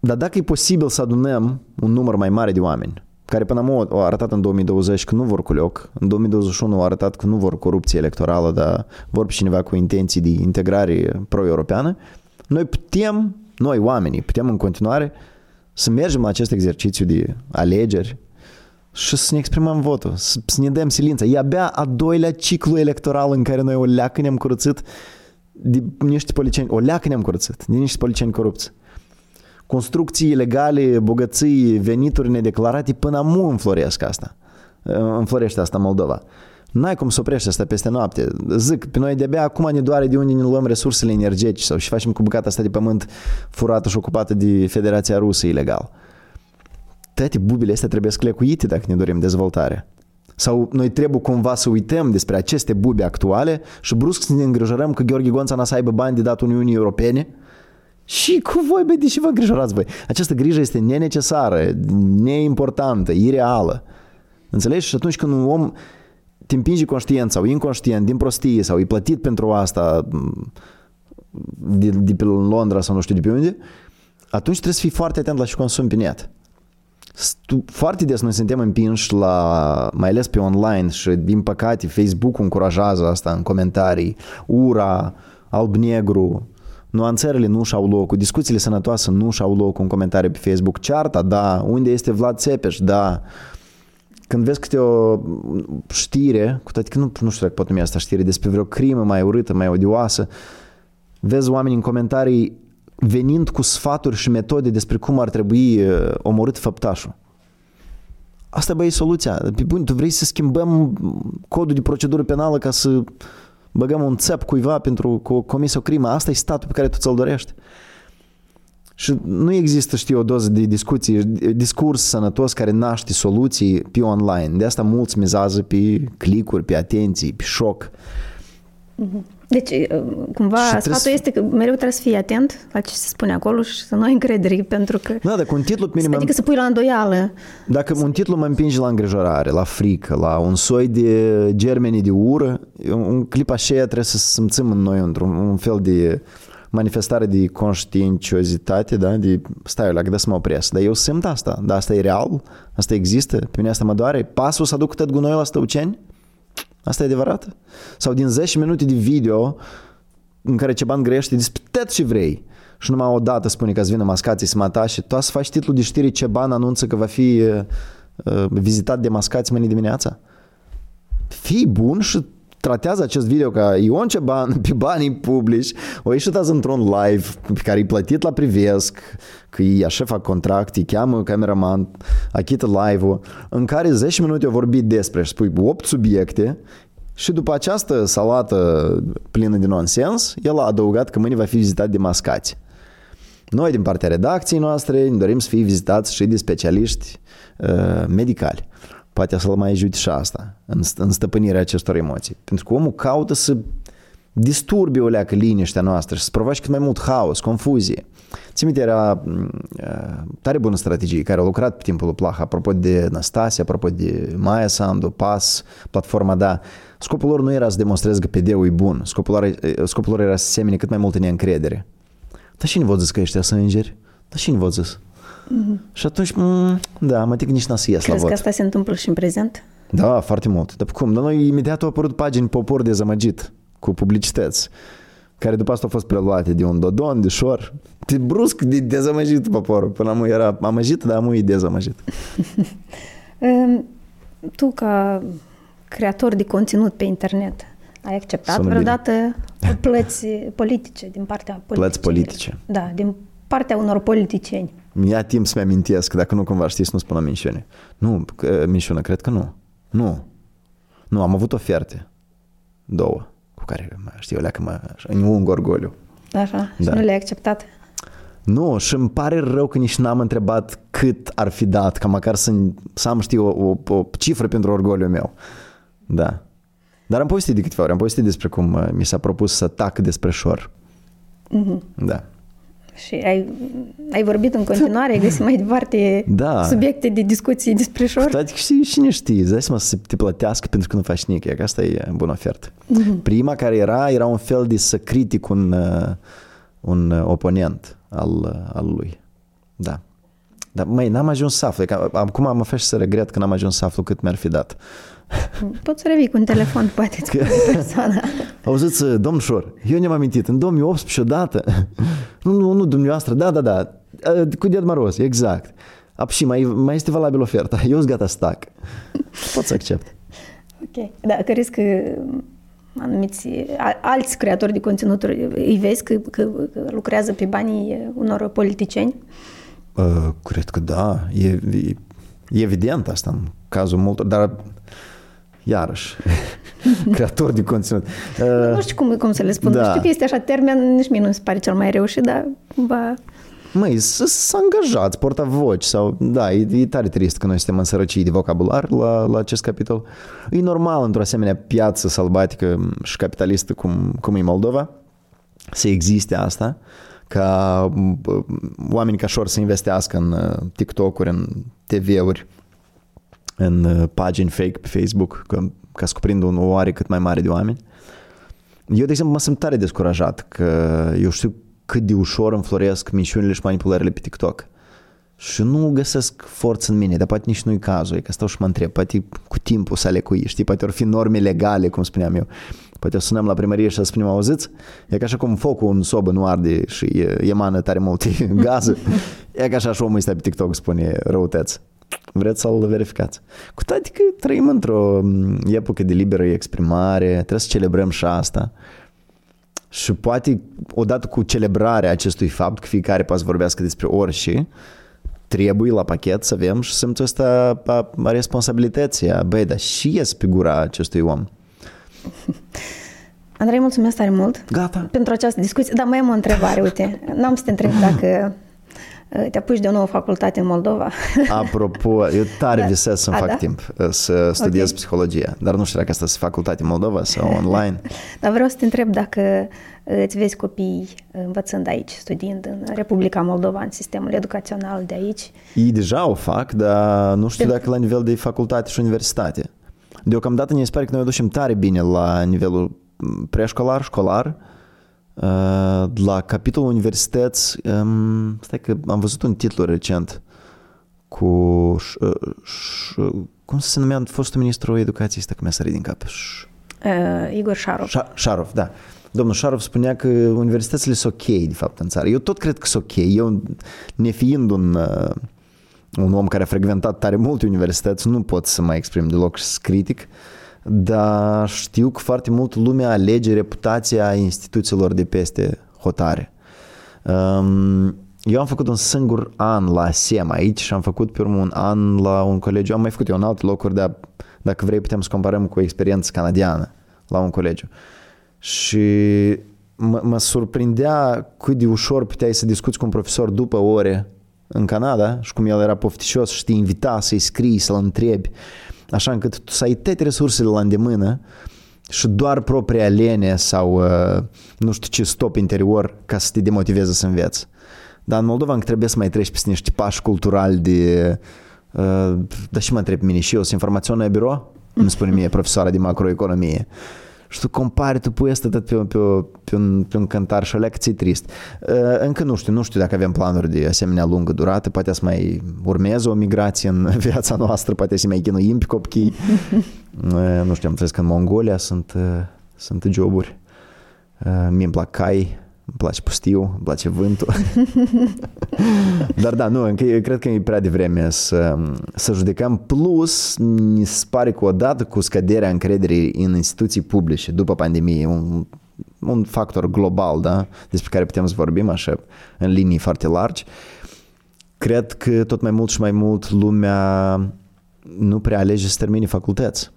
dar dacă e posibil să adunăm un număr mai mare de oameni, care până acum au arătat în 2020 că nu vor cu loc, în 2021 au arătat că nu vor corupție electorală, dar vor pe cineva cu intenții de integrare pro-europeană, noi putem, noi oamenii, putem în continuare să mergem la acest exercițiu de alegeri și să ne exprimăm votul, să, să ne dăm silința. E abia a doilea ciclu electoral în care noi o leacă ne-am curățit de niște policieni, o leacă ne-am curățit de niște policieni corupți. Construcții ilegale, bogății, venituri nedeclarate, până mu înfloresc asta. Înflorește asta Moldova. N-ai cum să oprești asta peste noapte. Zic, pe noi de-abia acum ne doare de unde ne luăm resursele energetice sau și facem cu bucata asta de pământ furată și ocupată de Federația Rusă ilegal. Toate bubile astea trebuie sclecuite dacă ne dorim dezvoltare. Sau noi trebuie cumva să uităm despre aceste bubi actuale și brusc să ne îngrijorăm că Gheorghe Gonța n-a să aibă bani de dat Uniunii Europene și cu voi, băi, de ce vă îngrijorați voi? Această grijă este nenecesară, neimportantă, ireală. Înțelegi? Și atunci când un om te împinge conștient sau inconștient din prostie sau e plătit pentru asta de, de pe Londra sau nu știu de pe unde, atunci trebuie să fii foarte atent la ce consumi pe net. Foarte des noi suntem împinși la, mai ales pe online și din păcate Facebook încurajează asta în comentarii, ura, alb-negru, nuanțările nu și-au loc, discuțiile sănătoase nu și-au loc în comentarii pe Facebook, cearta, da, unde este Vlad Țepeș, da, când vezi câte o știre, cu toate că nu, nu știu dacă pot numi asta știre, despre vreo crimă mai urâtă, mai odioasă, vezi oameni în comentarii venind cu sfaturi și metode despre cum ar trebui uh, omorât făptașul. Asta, băi, e soluția. Pe bun, tu vrei să schimbăm codul de procedură penală ca să băgăm un țep cuiva pentru că comis o crimă. Asta e statul pe care tu ți-l dorești. Și nu există, știu, o doză de discuții, discurs sănătos care naște soluții pe online. De asta mulți mizează pe clicuri, pe atenții, pe șoc.
Mm-hmm. Deci, uh, cumva, și sfatul trebuie... este că mereu trebuie să fii atent la ce se spune acolo și să nu ai încredere, pentru că...
Da, dacă un titlu minim...
Adică să pui la îndoială.
Dacă un titlu mă împinge la îngrijorare, la frică, la un soi de germeni de ură, un clip așa trebuie să simțim în noi într-un un fel de manifestare de conștiinciozitate, da? de stai la să mă opresc. Dar eu simt asta, dar asta e real, asta există, pe mine asta mă doare. Pasul să aduc tot gunoiul la stăuceni? Asta e adevărat? Sau din 10 minute de video în care bani grește despre tot ce vrei și numai o dată spune că îți vină mascații să mă atașe, tu să faci titlul de știri ce ban anunță că va fi uh, uh, vizitat de mascați mâine dimineața? Fii bun și tratează acest video ca Ion Ceban pe banii publici, o ieșit azi într-un live pe care e plătit la privesc, că e așa fac contract, îi cheamă cameraman, achită live-ul, în care 10 minute au vorbit despre și spui 8 subiecte și după această salată plină de nonsens, el a adăugat că mâine va fi vizitat de mascați. Noi, din partea redacției noastre, ne dorim să fie vizitați și de specialiști uh, medicali poate să-l mai ajute și asta în, în stăpânirea acestor emoții. Pentru că omul caută să disturbe o leacă liniștea noastră și să provoace cât mai mult haos, confuzie. Ți minte, era uh, tare bună strategie care a lucrat pe timpul lui Plah, apropo de Nastasia, apropo de Maia Sandu, PAS, platforma Da. Scopul lor nu era să demonstreze că PD-ul e bun, scopul lor, scopul lor era să semene cât mai multă neîncredere. Dar și nu vă zis că ăștia sunt îngeri? Dar și nu vă zis? Mm-hmm. Și atunci, mm, da, mă tic nici n-a să ies
Crezi
la vot.
că asta se întâmplă și în prezent?
Da, foarte mult. Dar cum? Dar noi imediat au apărut pagini popor dezamăgit cu publicități care după asta au fost preluate de un Dodon, de Șor. De brusc de dezamăgit poporul. Până amu era amăgit, dar amu e dezamăgit.
tu, ca creator de conținut pe internet, ai acceptat Sună vreodată bine. plăți politice din partea politică?
Plăți politice.
Da, din partea unor politicieni.
Mi-a timp să-mi amintesc, dacă nu cumva știi să nu spun la minciune. Nu, minciună, cred că nu. Nu. Nu, am avut oferte. Două. Cu care, mă, știu, leacă mă, în un orgoliu.
Așa, da. și nu le-ai acceptat?
Nu, și îmi pare rău că nici n-am întrebat cât ar fi dat, ca măcar să, să am, știu, o, o, o cifră pentru orgoliul meu. Da. Dar am povestit de câteva ori, am povestit despre cum uh, mi s-a propus să tac despre șor. Mm-hmm. Da.
Și ai, ai vorbit în continuare, ai găsit mai departe
Da.
subiecte de discuții despre șor?
Toate știi, cine știe, îți dai seama să te plătească pentru că nu faci nimic, e că asta e bună ofertă. Prima care era, era un fel de să critic un, uh, un uh, oponent al, uh, al lui. Da. Dar, măi, n-am ajuns să aflu. Că acum mă faci să regret că n-am ajuns să aflu cât mi-ar fi dat.
Poți să revii cu un telefon, poate, îți spune persoana.
Auziți, domn Șor, eu ne-am amintit, în 2018 odată, nu, nu, nu, dumneavoastră, da, da, da, cu Ded Maroz, exact. Ap, și mai, mai este valabil oferta, eu sunt gata să tac. Pot să accept.
Ok. Da, crezi că anumiți a- alți creatori de conținuturi îi vezi că, că, că lucrează pe banii unor politicieni?
Uh, cred că da, e, e, e evident asta în cazul multor, dar iarăși, creator de conținut. Uh,
Nu știu cum, cum să le spun.
da.
Știu că este așa termen, nici mie nu mi se pare cel mai reușit, dar cumva...
Măi, să s angajați, portavoci sau... Da, e, e tare trist că noi suntem în sărăcii de vocabular la, la acest capitol. E normal într-o asemenea piață sălbatică și capitalistă cum, cum e Moldova să existe asta, ca bă, oameni ca șor să investească în uh, TikTok-uri, în TV-uri, în uh, pagini fake pe Facebook, că, ca să cuprindă un oare cât mai mare de oameni. Eu, de exemplu, mă simt tare descurajat că eu știu cât de ușor înfloresc mișunile și manipulările pe TikTok. Și nu găsesc forță în mine, dar poate nici nu-i cazul, e că stau și mă întreb, poate cu timpul să le cui, știi, poate ar fi norme legale, cum spuneam eu. Poate o sunăm la primărie și să spunem, auziți? E ca așa cum focul în sobă nu arde și e- emană tare multe gaze. E ca așa și omul ăsta pe TikTok spune răutăți. Vreți să-l verificați. Cu toate că trăim într-o m, epocă de liberă exprimare, trebuie să celebrăm și asta. Și poate, odată cu celebrarea acestui fapt, că fiecare poate să vorbească despre orice, trebuie la pachet să avem și simțul ăsta a, a responsabilității. a, Băi, dar și ies pe gura acestui om.
Andrei, mulțumesc tare mult
Gata.
pentru această discuție. Dar mai am o întrebare, uite. N-am să te întreb dacă uh, te apuci de o nouă facultate în Moldova.
Apropo, eu tare
Da.
visez să-mi
A,
fac
da?
timp uh, să studiez
Ok.
psihologia, dar nu știu dacă asta este facultate în Moldova sau online.
Dar vreau să te întreb dacă uh, îți vezi copiii învățând aici, studiind în Republica Moldova, în sistemul educațional de aici.
Ei deja o fac, dar nu știu dacă la nivel de facultate și universitate. Deocamdată ne pare că noi o ducem tare bine la nivelul m, preșcolar, școlar, Uh, la capitolul universități, um, stai că am văzut un titlu recent cu, ș, uh, ș, cum se numea fostul ministru educației, stai că mi-a sărit din cap, Ș-
Uh, Igor Șarov.
Șa- Șarov, da. Domnul Șarov spunea că universitățile sunt ok, de fapt, în țară. Eu tot cred că sunt ok. Eu, nefiind un, uh, un om care a frecventat tare multe universități, nu pot să mă exprim deloc și să critic, dar știu că foarte mult lumea alege reputația instituțiilor de peste hotare. Um, eu am făcut un singur an la SEM aici și am făcut pe urmă un an la un colegiu. Am mai făcut eu în alte locuri, dar dacă vrei putem să comparăm cu o experiență canadiană la un colegiu. Și mă, mă surprindea cât de ușor puteai să discuți cu un profesor după ore în Canada și cum el era pofticios și te invita să-i scrii, să-l întrebi, așa încât tu să ai toate resursele la îndemână și doar propria lene sau uh, nu știu ce stop interior ca să te demotiveze să înveți. Dar în Moldova încă trebuie să mai treci peste niște pași culturali de... Uh, dar și mă întreb pe mine și eu, sunt informaționă birou? Îmi spune mie profesoara de macroeconomie. Și tu compari, tu pui asta tot pe, pe, pe, un, pe un cântar și alea că ți trist. Uh, încă nu știu, nu știu dacă avem planuri de asemenea lungă durată, poate să mai urmeze o migrație în viața noastră, poate să mai chinuim pe copii. Uh, nu știu, am înțeles că în Mongolia sunt, uh, sunt joburi. Uh, mie îmi plac cai, îmi place pustiu, îmi place vântul. Dar da, nu, încă, eu cred că e prea devreme să, să judecăm. Plus, mi se pare că odată cu scăderea încrederii în instituții publice după pandemie, un, un factor global, da, despre care putem să vorbim așa în linii foarte largi, cred că tot mai mult și mai mult lumea nu prea alege să termine facultăți.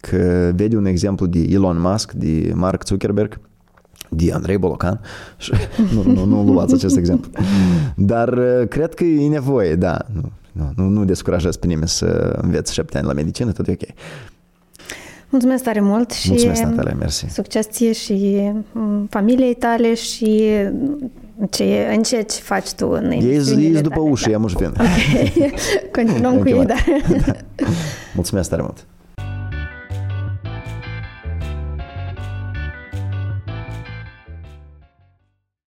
Că vede un exemplu de Elon Musk, de Mark Zuckerberg, de Andrei Bolocan și nu, nu, nu luați acest exemplu. Dar uh, cred că e nevoie, da. Nu, nu, nu, nu descurajez pe nimeni să înveți șapte ani la medicină, tot e ok.
Mulțumesc tare mult și
Mulțumesc, Natalia, mersi.
succes ție și mm, familiei tale și Ce, în ce faci tu în
Ei
emisiunile
sunt după
tale?
ușă,
Da.
eu mă vin.
Ok, continuăm cu
Încă
ei,
mai.
dar...
Mulțumesc tare mult!